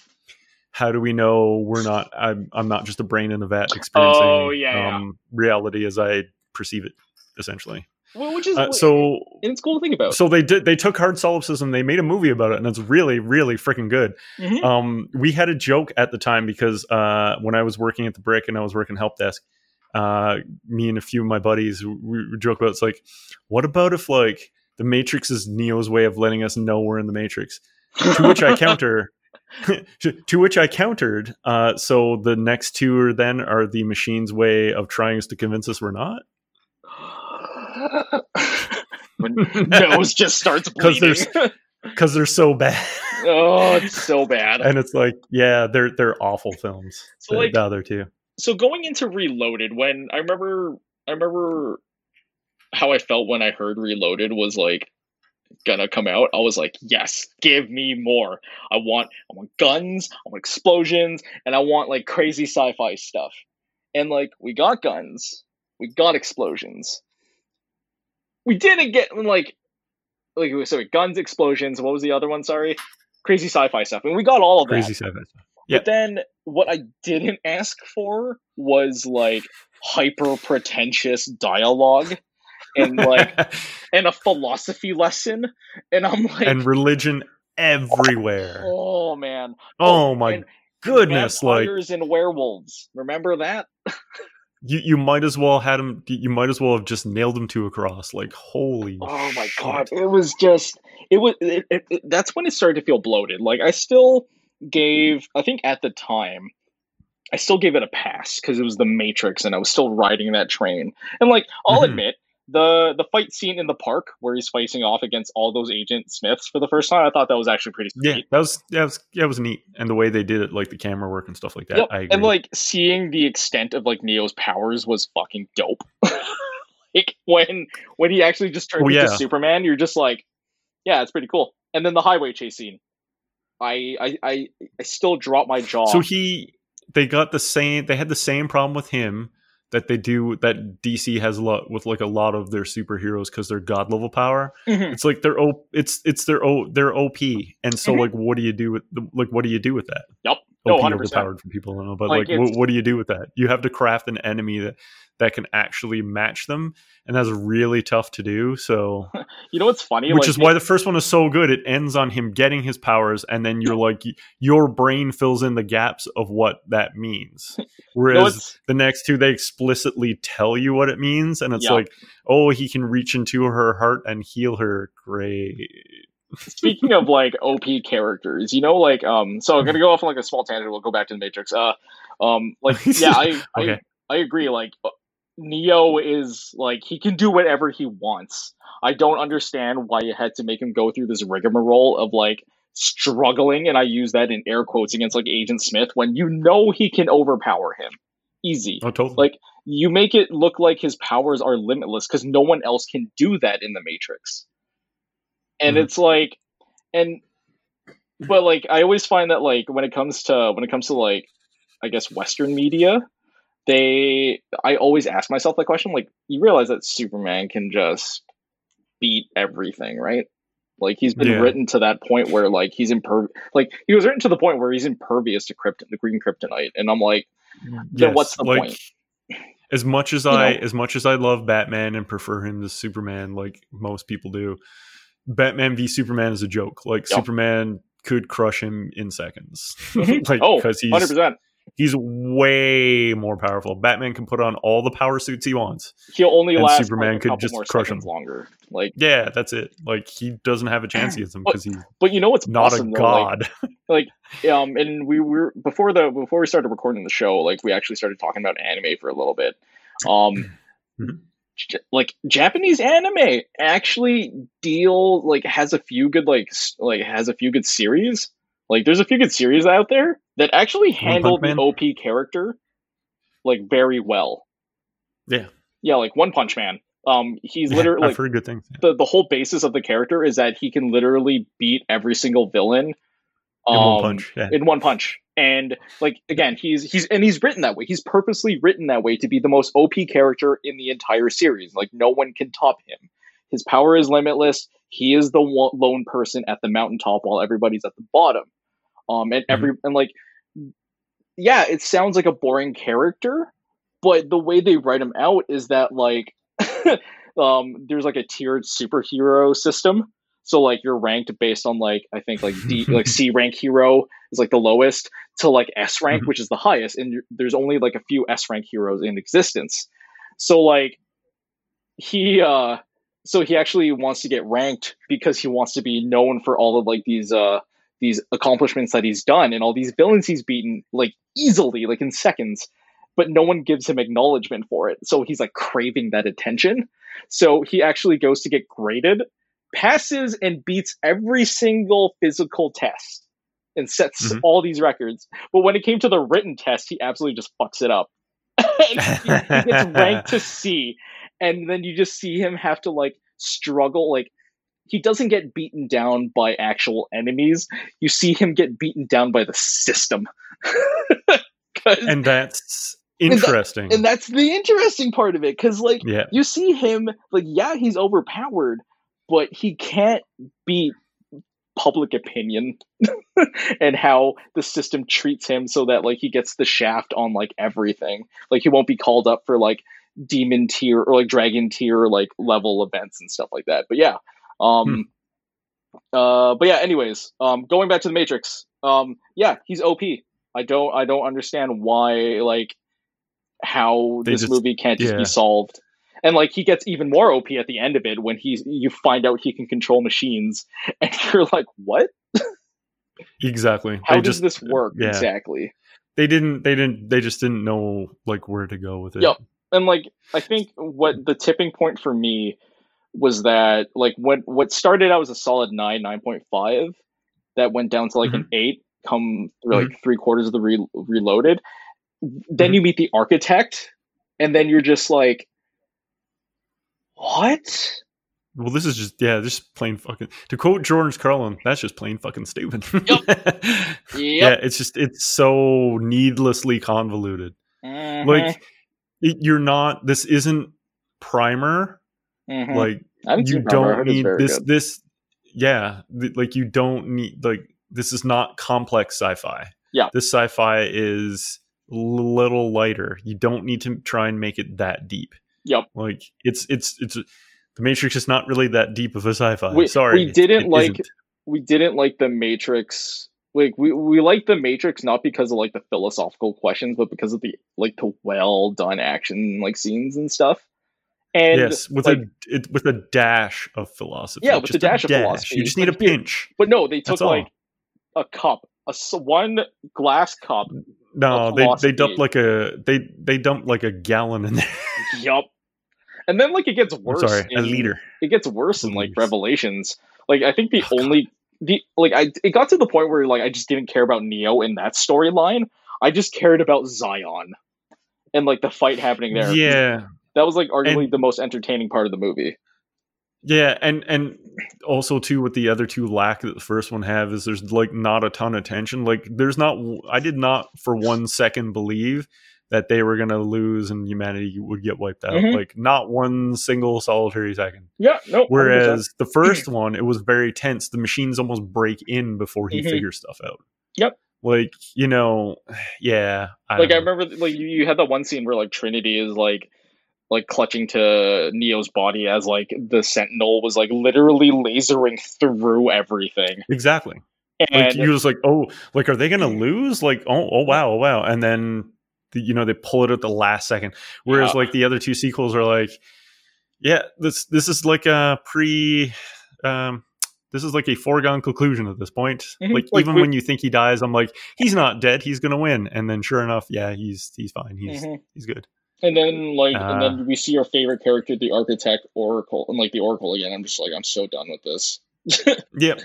how do we know we're not? I'm I'm not just a brain in a vat experiencing Oh, yeah, yeah. um, reality as I perceive it, essentially. Well, which is Uh, so and it's cool to think about. so they did they took hard solipsism they made a movie about it and it's really really freaking good Mhm. um we had a joke at the time because uh when i was working at the brick and i was working help desk uh me and a few of my buddies we we joke about it's like what about if like the matrix is neo's way of letting us know we're in the matrix to which i counter to, to which i countered uh so the next two are then are the machine's way of trying us to convince us we're not when nose just starts 'Cause bleeding. there's- because they're so bad oh, it's so bad. and it's like yeah they're they're awful films So, the, like- the other two so going into Reloaded, when I remember, I remember how I felt when I heard Reloaded was like gonna come out. I was like, yes, give me more. I want, I want guns, I want explosions, and I want like crazy sci-fi stuff. And like, we got guns, we got explosions. We didn't get like, like sorry, guns, explosions. What was the other one? Sorry, crazy sci-fi stuff. And we got all of that. crazy sci-fi stuff. Yeah. But then what I didn't ask for was like hyper pretentious dialogue and like and a philosophy lesson. And I'm like and religion everywhere oh, oh man. oh my and goodness like vampires and werewolves. Remember that? you, you might as well had him you might as well have just nailed him to a cross like holy Oh my shit. god. It was just it was it, it, it- that's when it started to feel bloated. Like I still gave I think at the time I still gave it a pass because it was the Matrix and I was still riding that train. And like I'll Mhm. admit the the fight scene in the park where he's facing off against all those Agent Smiths for the first time, I thought that was actually pretty yeah that was that was that was neat and the way they did it like the camera work and stuff like that Yep. i agree And like seeing the extent of like Neo's powers was fucking dope. like when when he actually just turned Oh, into yeah. Superman, you're just like, yeah, it's pretty cool. And then the highway chase scene. I I I, I still drop my jaw. so he they got the same they had the same problem with him that they do that dc has a lot with like a lot of their superheroes because they're god level power Mhm. it's like they're o it's it's their o their op and so Mhm. like what do you do with the, like what do you do with that Yep. OP 100%. overpowered for people know but Like, like, what, what do you do with that you have to craft an enemy that that can actually match them and that's really tough to do so You know what's funny? which Like, is why the first one is so good it ends on him getting his powers and then you're like your brain fills in the gaps of what that means Whereas the next two, they explicitly tell you what it means, and it's Yeah. like, oh, he can reach into her heart and heal her. Great. Speaking of like OP characters, you know, like um, so I'm gonna go off on like a small tangent. We'll go back to the Matrix. Uh, um, like yeah, I I, Okay. I agree. Like uh, Neo is like he can do whatever he wants. I don't understand why you had to make him go through this rigmarole of like struggling, and I use that in air quotes against like Agent Smith when you know he can overpower him. Easy. Oh, totally. Like you make it look like his powers are limitless because no one else can do that in the Matrix. And Mhm. it's like, and but like I always find that like when it comes to when it comes to like I guess Western media, they I always ask myself that question. Like you realize that Superman can just beat everything, right? Like he's been Yeah. written to that point where like he's imper like he was written to the point where he's impervious to krypton the green kryptonite, and I'm like, then what's the point? As much as You I, know? as much as I love Batman and prefer him to Superman, like most people do, Batman v Superman is a joke. Like Yep. Superman could crush him in seconds, like oh, because he's 100%. he's way more powerful. Batman can put on all the power suits he wants. He'll only last Superman could just crush him. longer. Like, Yeah, that's it. Like he doesn't have a chance against him because he's but you know what's not awesome, a though? Like, god. um and we were before the before we started recording the show like we actually started talking about anime for a little bit um Mhm. Like japanese anime actually deal like has a few good like like has a few good series like there's a few good series out there that actually handle the op character like very well yeah, yeah like one punch man um he's yeah literally I've like heard good things. the, the whole basis of the character is that he can literally beat every single villain In one um, punch. Yeah. in one punch. And like again, he's he's and he's written that way. He's purposely written that way to be the most OP character in the entire series. Like no one can top him. His power is limitless. He is the one, lone person at the mountaintop while everybody's at the bottom. Um, and every and like, yeah, it sounds like a boring character, but the way they write him out is that like, um, there's like a tiered superhero system. So like you're ranked based on like I think like D like C rank hero is like the lowest to like S rank, Mhm. which is the highest, and there's only like a few S rank heroes in existence. So like he uh so he actually wants to get ranked because he wants to be known for all of like these uh these accomplishments that he's done and all these villains he's beaten like easily like in seconds but no one gives him acknowledgement for it so he's like craving that attention so he actually goes to get graded passes and beats every single physical test and sets Mhm. all these records but when it came to the written test he absolutely just fucks it up and he, he gets ranked to C and then you just see him have to like struggle like he doesn't get beaten down by actual enemies you see him get beaten down by the system. and that's that- interesting. and that's the interesting part of it because like yeah. you see him like yeah he's overpowered but he can't beat public opinion and how the system treats him so that like he gets the shaft on like everything. Like he won't be called up for like demon tier or like dragon tier like level events and stuff like that. But yeah um uh but yeah anyways um going back to the matrix um yeah he's op i don't i don't understand why like how They this just- movie can't just yeah. be solved and like he gets even more op at the end of it when he's you find out he can control machines and you're like what Exactly. how they does just this work yeah. exactly they didn't they didn't they just didn't know like where to go with it. Yep. and like i think what the tipping point for me was that like what what started out as a solid 9 9.5 that went down to like an 8 come through like three quarters of the re- reloaded then Mhm. you meet the architect and then you're just like what Well, this is just yeah, just plain fucking. To quote George Carlin, that's just plain fucking stupid. Yeah, it's just it's so needlessly convoluted. Mhm. Like it, you're not. This isn't primer. Mhm. Like you seen Primer. I don't need this. good. This yeah, th- like you don't need like this is not complex sci-fi. Yeah. this sci-fi is a little lighter. You don't need to try and make it that deep. Yep. Like it's it's it's the Matrix is not really that deep of a sci-fi. We- Sorry, we didn't it like- isn't. we didn't like the Matrix like we we like the Matrix not because of like the philosophical questions, but because of the like the well done action like scenes and stuff. And yes, with like, a it, with a dash of philosophy. Yeah, with just a dash of philosophy. You just need a Like, here- pinch. but no, they took That's all. like a cup, a one glass cup. No, they they dumped like a they they dumped like a gallon in there. yup. And then like it gets I'm worse. sorry, a in- liter. It gets worse in like Revelations. Like I think the Oh, God. only the like I it got to the point where like I just didn't care about Neo in that storyline. I just cared about Zion and like the fight happening there. Yeah, That was like arguably And- the most entertaining part of the movie. yeah, and and also too, what the other two lack that the first one have is there's like not a ton of tension. Like there's not. I did not for one second believe that they were gonna lose and humanity would get wiped out. Mhm. Like not one single solitary second. Yeah, no. 100%. Whereas the first one, it was very tense. The machines almost break in before he Mhm. figures stuff out. Yep. Like you know, yeah. I like I remember like you, had that one scene where like Trinity is like like clutching to Neo's body as like the Sentinel was like literally lasering through everything. exactly. And Like you was like, oh, like are they gonna lose? Like, oh, oh wow, oh, wow, and then the, you know they pull it at the last second. Whereas Yeah. like the other two sequels are like, yeah, this this is like a pre. um this is like a foregone conclusion at this point. Like, Like, even we- when you think he dies, I'm like, he's not dead. He's gonna win. And then sure enough, yeah, he's he's fine. He's Mhm. he's good. And then like Uh. and then we see our favorite character, the architect Oracle, and like the Oracle again. I'm just like I'm so done with this. Yep.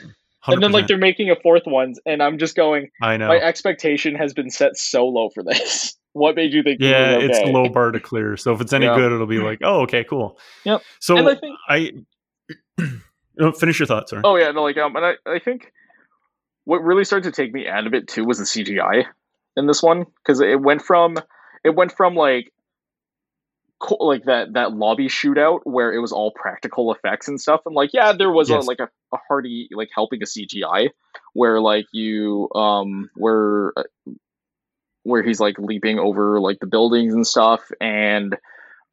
And then like they're making a fourth one, and I'm just going. I know. My expectation has been set so low for this. What made you think? yeah, was it's okay? low bar to clear. So if it's any Yeah. good, it'll be like, oh, okay, cool. Yep. So And I think I no, finish your thoughts, sorry. Oh yeah, no, like um, and I, I think what really started to take me out of it too was the CGI in this one because it went from it went from like like that that lobby shootout where it was all practical effects and stuff and like yeah there was Yes. a, like a, a hearty like helping a CGI where like you um where uh, where he's like leaping over like the buildings and stuff and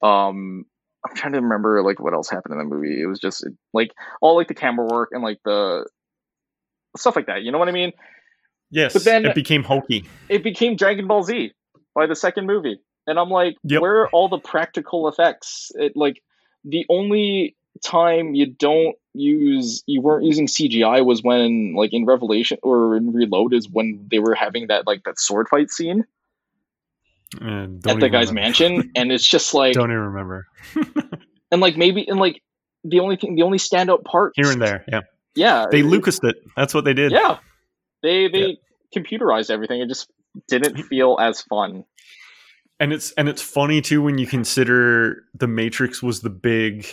um I'm trying to remember like what else happened in the movie. It was just like all like the camera work and like the stuff like that. You know what I mean? Yes, But then- it became hokey. It became Dragon Ball Z by the second movie, and I'm like, Yep. where are all the practical effects? It like the only time you don't use you weren't using CGI was when like in Revelation or in Reload is when they were having that like that sword fight scene Uh, at the guy's remember. mansion, and it's just like don't even remember. and like maybe and like the only thing the only standout part Here and there, yeah. yeah They Lucased it. That's what they did. Yeah, they they computerized everything. It just didn't feel as fun. and it's and it's funny too when you consider the matrix was the big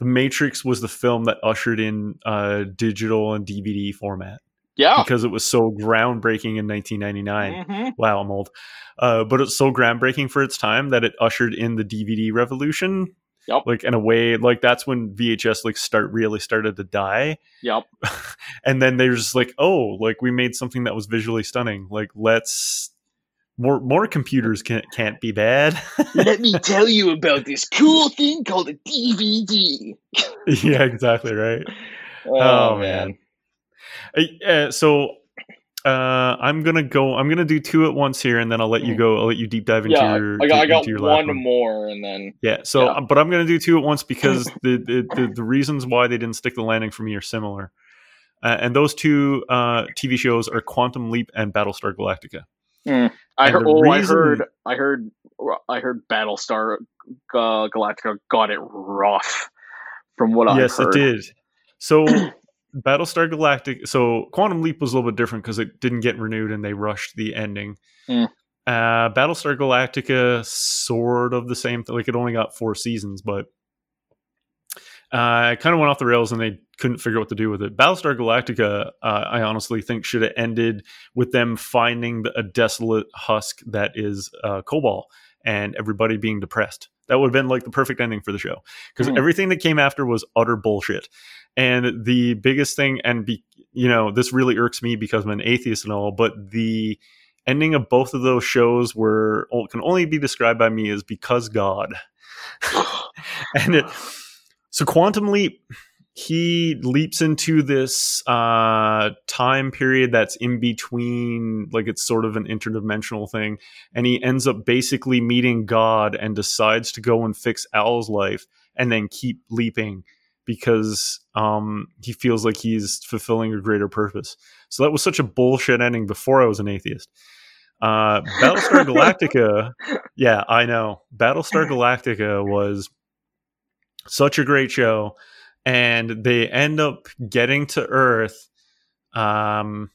the matrix was the film that ushered in uh digital and dvd format. Yeah, because it was so groundbreaking in 1999 Mhm. wow i'm old. Uh but it's so groundbreaking for its time that it ushered in the dvd revolution. Yep. like in a way like that's when vhs like start really started to die. Yep. and then they're just like oh like we made something that was visually stunning. Like let's more more computers can't can't be bad Let me tell you about this cool thing called a DVD. yeah, exactly right. Oh, man. Uh, uh, so uh, I'm gonna go. I'm gonna do two at once here, and then I'll let you Mhm. go. I'll let you deep dive into Yeah, your. I got, I got your one, more, and then Yeah. So, Yeah. but I'm gonna do two at once because the, the the the reasons why they didn't stick the landing for me are similar, uh, and those two uh, TV shows are Quantum Leap and Battlestar Galactica. I heard. Oh, I heard. I heard. I heard. Battlestar uh, Galactica got it rough. From what yes, I heard. Yes, it did. So Battlestar Galactic. So Quantum Leap was a little bit different because it didn't get renewed and they rushed the ending. Mm. Uh, Battlestar Galactica, sort of the same. Like it only got four seasons, but uh, kind of went off the rails and they couldn't figure out what to do with it. Battlestar Galactica, uh, I honestly think should have ended with them finding the, a desolate husk that is uh, Kobol and everybody being depressed. That would have been like the perfect ending for the show because Hmm. everything that came after was utter bullshit. And the biggest thing, and be, you know, this really irks me because I'm an atheist and all, but the ending of both of those shows were can only be described by me as because God. and it, so Quantum Leap, he leaps into this uh, time period that's in between, like it's sort of an interdimensional thing, and he ends up basically meeting God and decides to go and fix Al's life, and then keep leaping because um, he feels like he's fulfilling a greater purpose. So that was such a bullshit ending before I was an atheist. Uh, Battlestar Galactica, yeah, I know. Battlestar Galactica was such a great show and they end up getting to Earth, um,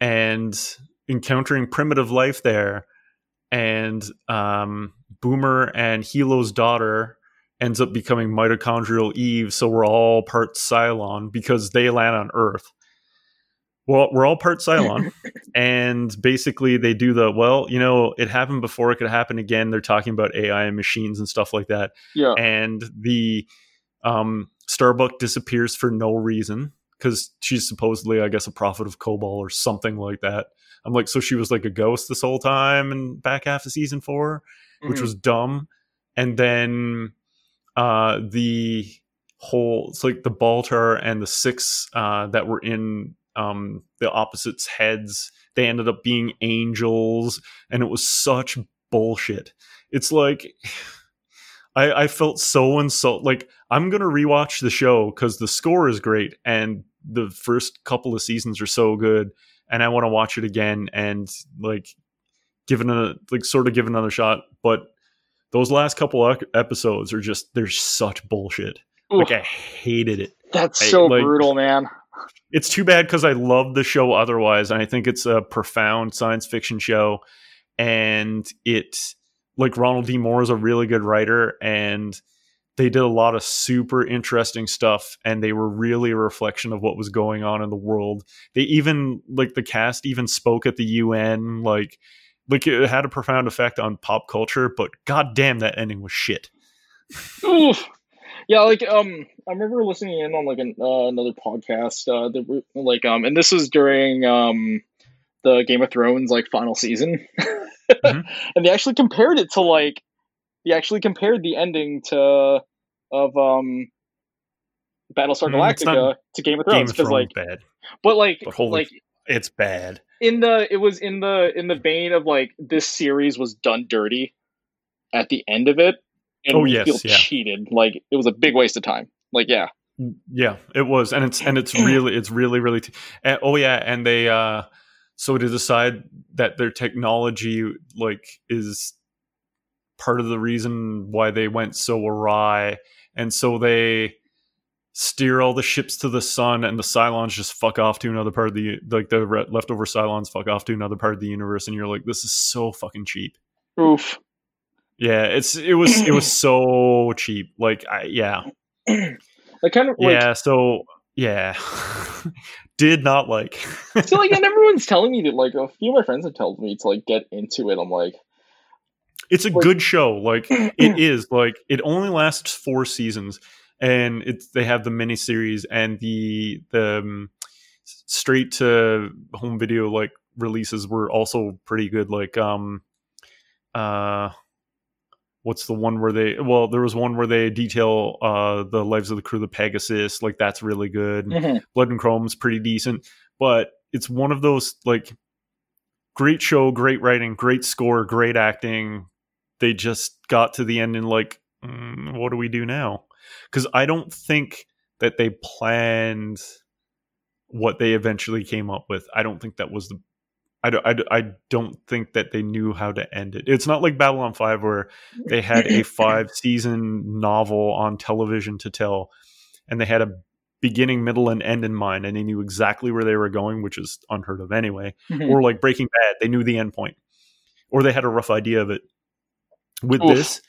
and encountering primitive life there. And um, Boomer and Helo's daughter ends up becoming mitochondrial Eve, so we're all part Cylon because they land on Earth. Well, we're all part Cylon, and basically they do the well. You know, it happened before; it could happen again. They're talking about AI and machines and stuff like that. Yeah, and the um, Starbuck disappears for no reason because she's supposedly, I guess, a prophet of Kobol or something like that. I'm like, so she was like a ghost this whole time and back half of season 4 which Mhm. was dumb. And then uh, the whole, it's like the Baltar and the six uh, that were in um, the opposites' heads, they ended up being angels, and it was such bullshit. It's like. I, I felt so insulted. Like I'm gonna rewatch the show because the score is great and the first couple of seasons are so good, and I want to watch it again and like give it a like sort of give another shot. But those last couple episodes are just they're such bullshit. Like I hated it. that's I- so like- brutal, man. It's too bad because I love the show otherwise, and I think it's a profound science fiction show, and it like Ronald D. Moore is a really good writer, and they did a lot of super interesting stuff, and they were really a reflection of what was going on in the world. They even like the cast even spoke at the UN, like like it had a profound effect on pop culture. But goddamn, that ending was shit. Yeah, like um, I remember listening in on like an, uh, another podcast. Uh, that like um, and this was during um, the Game of Thrones like final season, Mhm. and they actually compared it to like, they actually compared the ending to of um, Battlestar Mm, Galactica to Game of Thrones because like, bad, but like, but holy, like it's bad. in the it was in the in the vein of like this series was done dirty at the end of it and Oh, yes, feel yeah. cheated like it was a big waste of time like yeah Yeah, it was, and it's and it's really it's really really. T- and, oh yeah, and they uh so to decide that their technology like is part of the reason why they went so awry, and so they steer all the ships to the sun, and the Cylons just fuck off to another part of the like the re- leftover Cylons fuck off to another part of the universe, and you're like, this is so fucking cheap. oof Yeah, it's it was it was so cheap. Like, I, yeah, like kind of like yeah. So yeah, did not like. so like and everyone's telling me that like a few of my friends have told me to like get into it i'm like it's a Like- good show. Like it is. Like it only lasts four seasons, and it's they have the miniseries and the the um, straight to home video like releases were also pretty good. Like um, uh, what's the one where they? Well, there was one where they detail uh the lives of the crew of the Pegasus. Like that's really good. mhm. Blood and Chrome's pretty decent, but it's one of those like great show, great writing, great score, great acting. They just got to the end and like, mm, what do we do now? Because I don't think that they planned what they eventually came up with. I don't think that was the. I don't, I, don't- I don't think that they knew how to end it. It's not like Babylon 5 where they had a five season novel on television to tell and they had a beginning, middle, and end in mind, and they knew exactly where they were going, which is unheard of anyway. Mhm. Or like Breaking Bad, they knew the end point, or they had a rough idea of it. With Oof. this,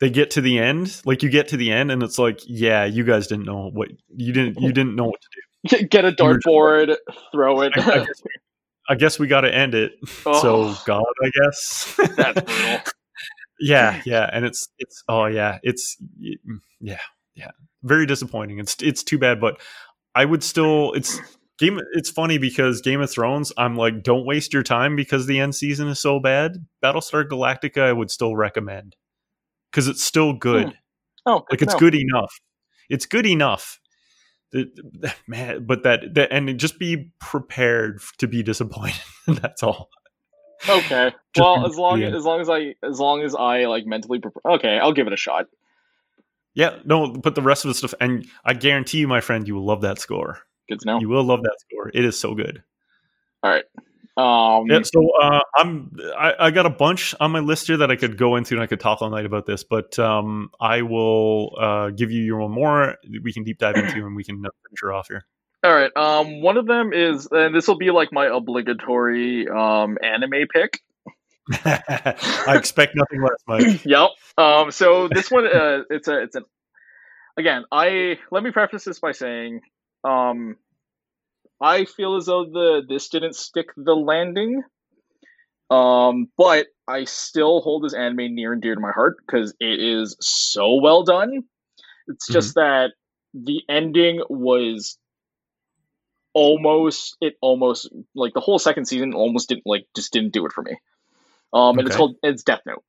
they get to the end, like you get to the end, and it's like, yeah, you guys didn't know what you didn't you didn't know what to do. get a You were just dartboard throw it I, I guess I guess we got to end it. Oh, So God, I guess that's brutal yeah, yeah, and it's it's oh yeah, it's mm, yeah, yeah, very disappointing. It's it's too bad, but I would still it's game. It's funny because Game of Thrones, I'm like, don't waste your time because the end season is so bad. Battlestar Galactica, I would still recommend because it's still good. Hmm. oh Like it's good enough. It's good enough. man, but that, that and just be prepared to be disappointed. That's all. Okay. well, as long as long as I as long as I like mentally prepare. Okay, I'll give it a shot. Yeah, no, but the rest of the stuff, and I guarantee you, my friend, you will love that score. Good to know. You will love that score. It is so good. All right. Um, yeah, so uh, I'm I, I, got a bunch on my list here that I could go into and I could talk all night about this, but um, I will uh, give you your one more. We can deep dive into and we can finish her off here. All right. Um, one of them is, and this will be like my obligatory um anime pick. I expect nothing less, Mike. yep. Um, so this one, uh, it's a, it's an. Again, I let me preface this by saying, um, I feel as though the this didn't stick the landing. Um, but I still hold this anime near and dear to my heart because it is so well done. It's just mm-hmm. that the ending was almost it almost like the whole second season almost didn't like just didn't do it for me. Um, and okay. it's called it's Death Note.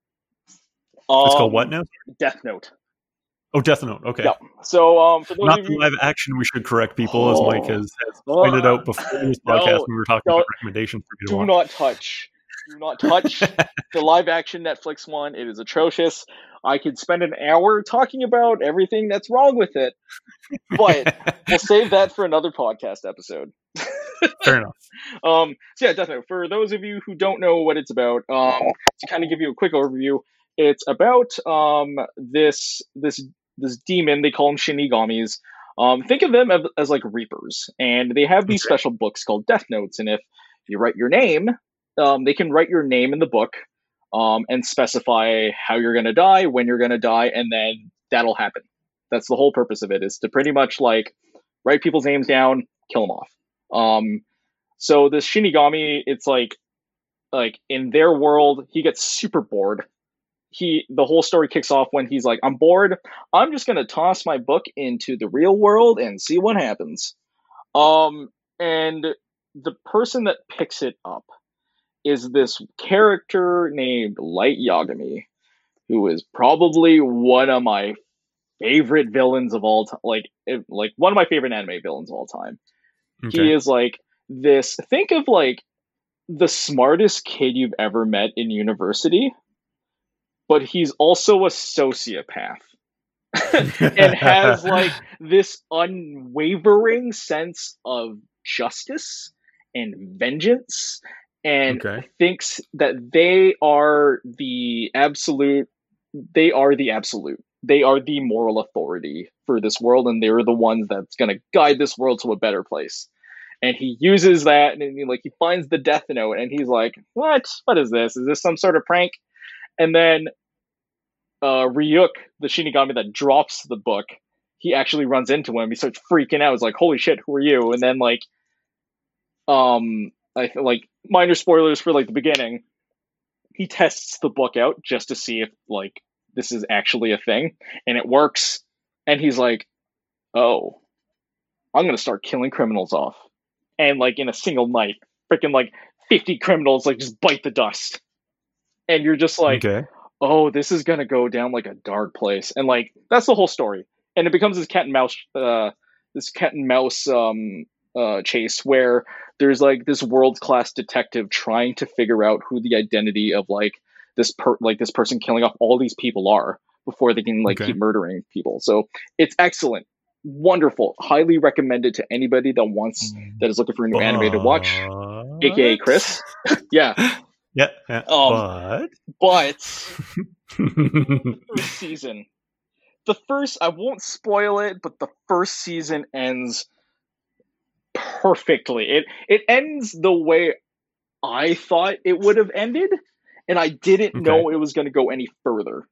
Um, it's called what now? Death Note. Oh, Death Note. Okay. Yeah. So, um, for not the live action. We should correct people, oh, as Mike has, has pointed uh, out before this podcast. No, we were talking about recommendations for people. Do not touch. Do not touch the live action Netflix one. It is atrocious. I could spend an hour talking about everything that's wrong with it, but we'll save that for another podcast episode. Fair enough. Um, so yeah, definitely. For those of you who don't know what it's about, um, to kind of give you a quick overview, it's about um this this this demon. They call them shinigamis. Um, think of them as, as like reapers, and they have these okay. special books called death notes. And if you write your name, um, they can write your name in the book, um, and specify how you're going to die, when you're going to die, and then that'll happen. That's the whole purpose of it is to pretty much like write people's names down, kill them off. Um, so this Shinigami, it's like like in their world, he gets super bored he the whole story kicks off when he's like, I'm bored. I'm just gonna toss my book into the real world and see what happens. Um, and the person that picks it up is this character named Light Yagami, who is probably one of my favorite villains of all time. Like, like one of my favorite anime villains of all time. Okay. He is like this. Think of like the smartest kid you've ever met in university but he's also a sociopath. And has like this unwavering sense of justice and vengeance and okay. thinks that they are the absolute they are the absolute. They are the moral authority for this world and they're the ones that's going to guide this world to a better place. And he uses that and he, like he finds the death note and he's like what? What is this? Is this some sort of prank and then uh, Ryuk, the Shinigami that drops the book, he actually runs into him. He starts freaking out. He's like, "Holy shit, who are you?" And then like, um, I like minor spoilers for like the beginning. He tests the book out just to see if like this is actually a thing, and it works. And he's like, "Oh, I'm gonna start killing criminals off," and like in a single night, freaking like 50 criminals like just bite the dust, and you're just like. Okay oh, this is gonna go down like a dark place, and like that's the whole story, and it becomes this cat and mouse, uh, this cat and mouse um, uh, chase where there's like this world class detective trying to figure out who the identity of like this per like this person killing off all these people are before they can like okay. keep murdering people. So it's excellent, wonderful, highly recommended to anybody that wants that is looking for a new anime to watch, aka Chris. yeah, yeah, yeah. Um, but but first season, the first I won't spoil it, but the first season ends perfectly. It it ends the way I thought it would have ended, and I didn't okay. know it was going to go any further.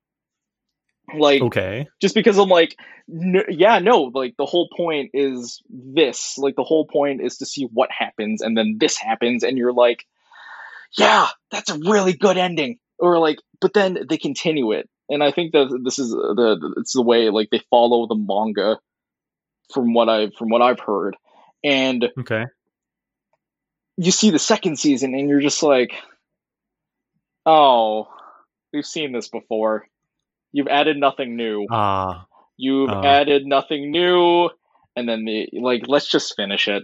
Like, okay, just because I'm like, yeah, no, like the whole point is this. Like the whole point is to see what happens, and then this happens, and you're like, yeah, that's a really good ending. Or like, but then they continue it, and I think that this is the it's the way like they follow the manga, from what I from what I've heard, and okay, you see the second season, and you're just like, oh, we've seen this before. You've added nothing new. Ah. You've uh. added nothing new, and then the like let's just finish it.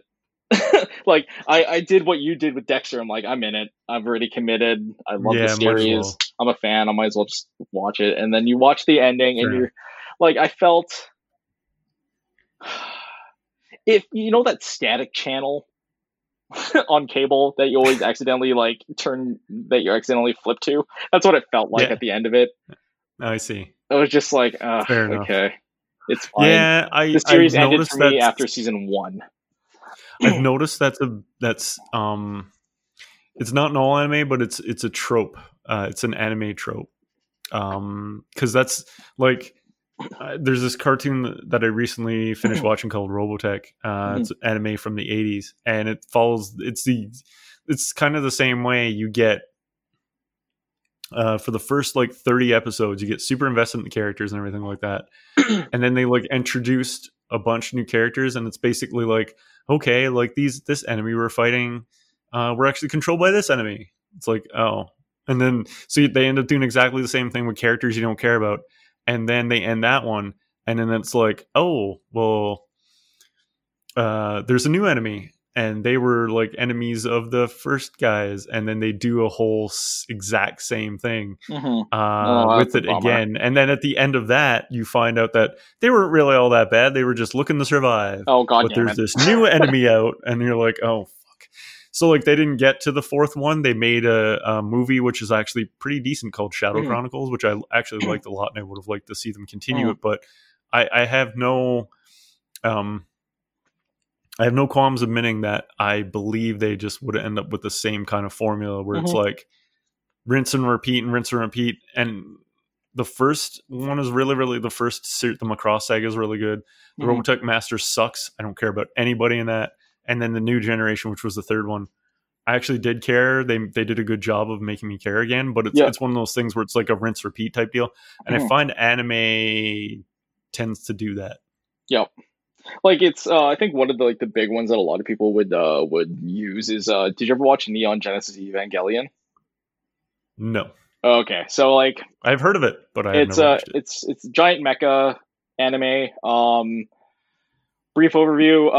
like I, I did what you did with Dexter. I'm like, I'm in it. I've already committed. I love Yeah, the series. I'm a fan. I might as well just watch it. And then you watch the ending, and you're like, I felt if you know that static channel on cable that you always accidentally like turn that you accidentally flip to. That's what it felt like Yeah. at the end of it. I see. It was just like, uh, okay, it's fine. Yeah, I the series I've ended for me after season one. I've noticed that's a that's um it's not an all anime, but it's it's a trope. Uh, it's an anime trope. Um, because that's like uh, there's this cartoon that I recently finished watching called Robotech. Uh, it's anime from the '80s, and it follows. It's the it's kind of the same way you get. Uh, for the first like 30 episodes, you get super invested in the characters and everything like that. and then they like introduced a bunch of new characters, and it's basically like, okay, like these this enemy we're fighting, uh, we're actually controlled by this enemy. It's like, oh, and then so they end up doing exactly the same thing with characters you don't care about, and then they end that one, and then it's like, oh, well, uh, there's a new enemy, and they were like enemies of the first guys, and then they do a whole s- exact same thing Mhm. uh, Oh, with it again. And then at the end of that, you find out that they weren't really all that bad. They were just looking to survive. Oh god but there's it. this new enemy out, and you're like, oh fuck. So like they didn't get to the fourth one. They made a, a movie which is actually pretty decent called Shadow Mhm. Chronicles, which I actually liked a lot, and I would have liked to see them continue Mhm. it. But I, I have no, um, I have no qualms admitting that I believe they just would end up with the same kind of formula where it's Mhm. like rinse and repeat and rinse and repeat. And the first one is really, really the first ser- the Macross saga is really good. The Mhm. Robotech Master sucks. I don't care about anybody in that. And then the new generation, which was the third one, I actually did care. They they did a good job of making me care again. But it's Yeah. it's one of those things where it's like a rinse repeat type deal. And I Mhm. find anime tends to do that. Yep. Like it's uh I think one of the like the big ones that a lot of people would uh would use is uh did you ever watch Neon Genesis Evangelion? No, Okay. So like I've heard of it, but I it's uh it. it's it's giant mecha anime. Um brief overview.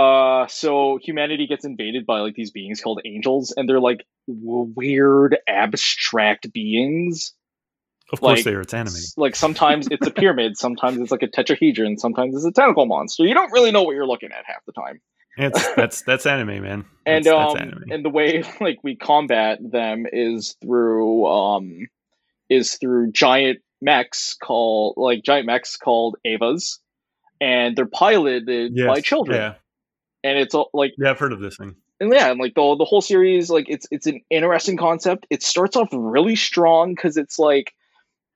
Uh so humanity gets invaded by like these beings called angels and they're like weird abstract beings. Of course, like- they are. It's anime. Like sometimes it's a pyramid, sometimes it's like a tetrahedron, sometimes it's a tentacle monster. You don't really know what you're looking at half the time. It's that's that's anime, man. and um that's anime. and the way like we combat them is through um is through giant mechs called like giant mechs called Evas and they're piloted Yes, by children Yeah, and it's all like yeah, I've heard of this thing. and yeah and like the, the whole series like it's it's an interesting concept it starts off really strong because it's like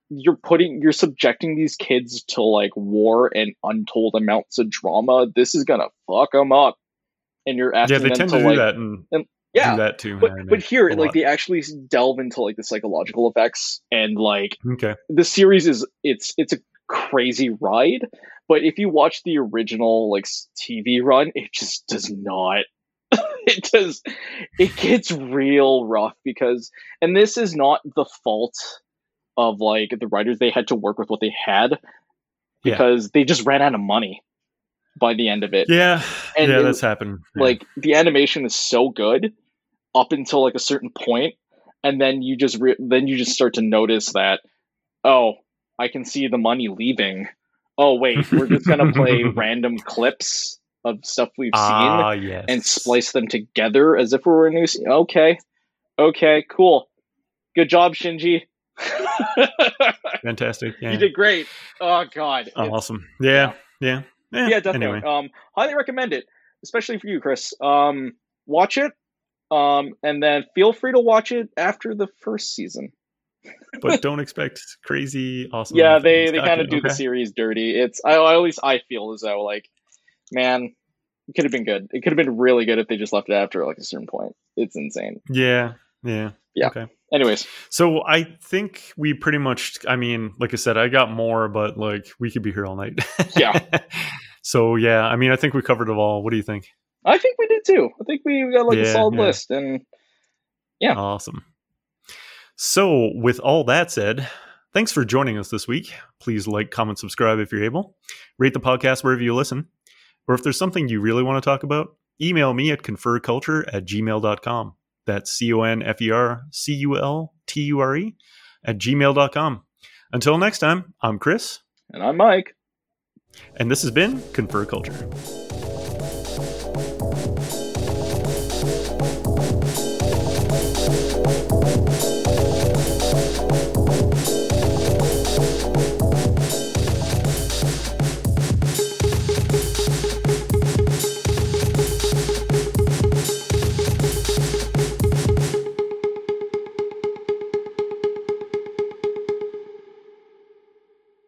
you're putting you're subjecting these kids to like war and untold amounts of drama this is gonna fuck them up and you're asking Yeah, they them tend to, to do like that and yeah do that too. but but here like lot. they actually delve into like the psychological effects and like okay, the series is it's it's a crazy ride but if you watch the original like tv run it just does not it does it gets real rough because and this is not the fault of like the writers they had to work with what they had Yeah. because they just ran out of money by the end of it yeah, And yeah, it- that's happened. Yeah. like the animation is so good up until like a certain point and then you just re- then you just start to notice that oh i can see the money leaving oh wait we're just gonna play random clips of stuff we've seen ah, yes, and splice them together as if we were a new scene. okay okay cool good job shinji fantastic. Yeah, you did great oh god Oh, awesome. Yeah, yeah, yeah. yeah, definitely. Anyway, Um, highly recommend it, especially for you, Chris. Um, watch it, um, and then feel free to watch it after the first season. but don't expect crazy awesome. yeah, they they kind of do the series dirty. It's I, I at least I feel as though like, man, it could have been good. It could have been really good if they just left it after like a certain point. It's insane. Yeah, yeah. Yeah. Okay. Anyways, So I think we pretty much. I mean, like I said, I got more, but like we could be here all night. Yeah. so yeah, I mean, I think we covered it all. What do you think? I think we did too. I think we got like a solid yeah. list, and Yeah. Awesome. So, with all that said, thanks for joining us this week. Please like, comment, subscribe if you're able. Rate the podcast wherever you listen. Or if there's something you really want to talk about, email me at conferculture at gmail.com. That's C O N F E R C U L T U R E at gmail.com. Until next time, I'm Chris. And I'm Mike. And this has been Confer Culture.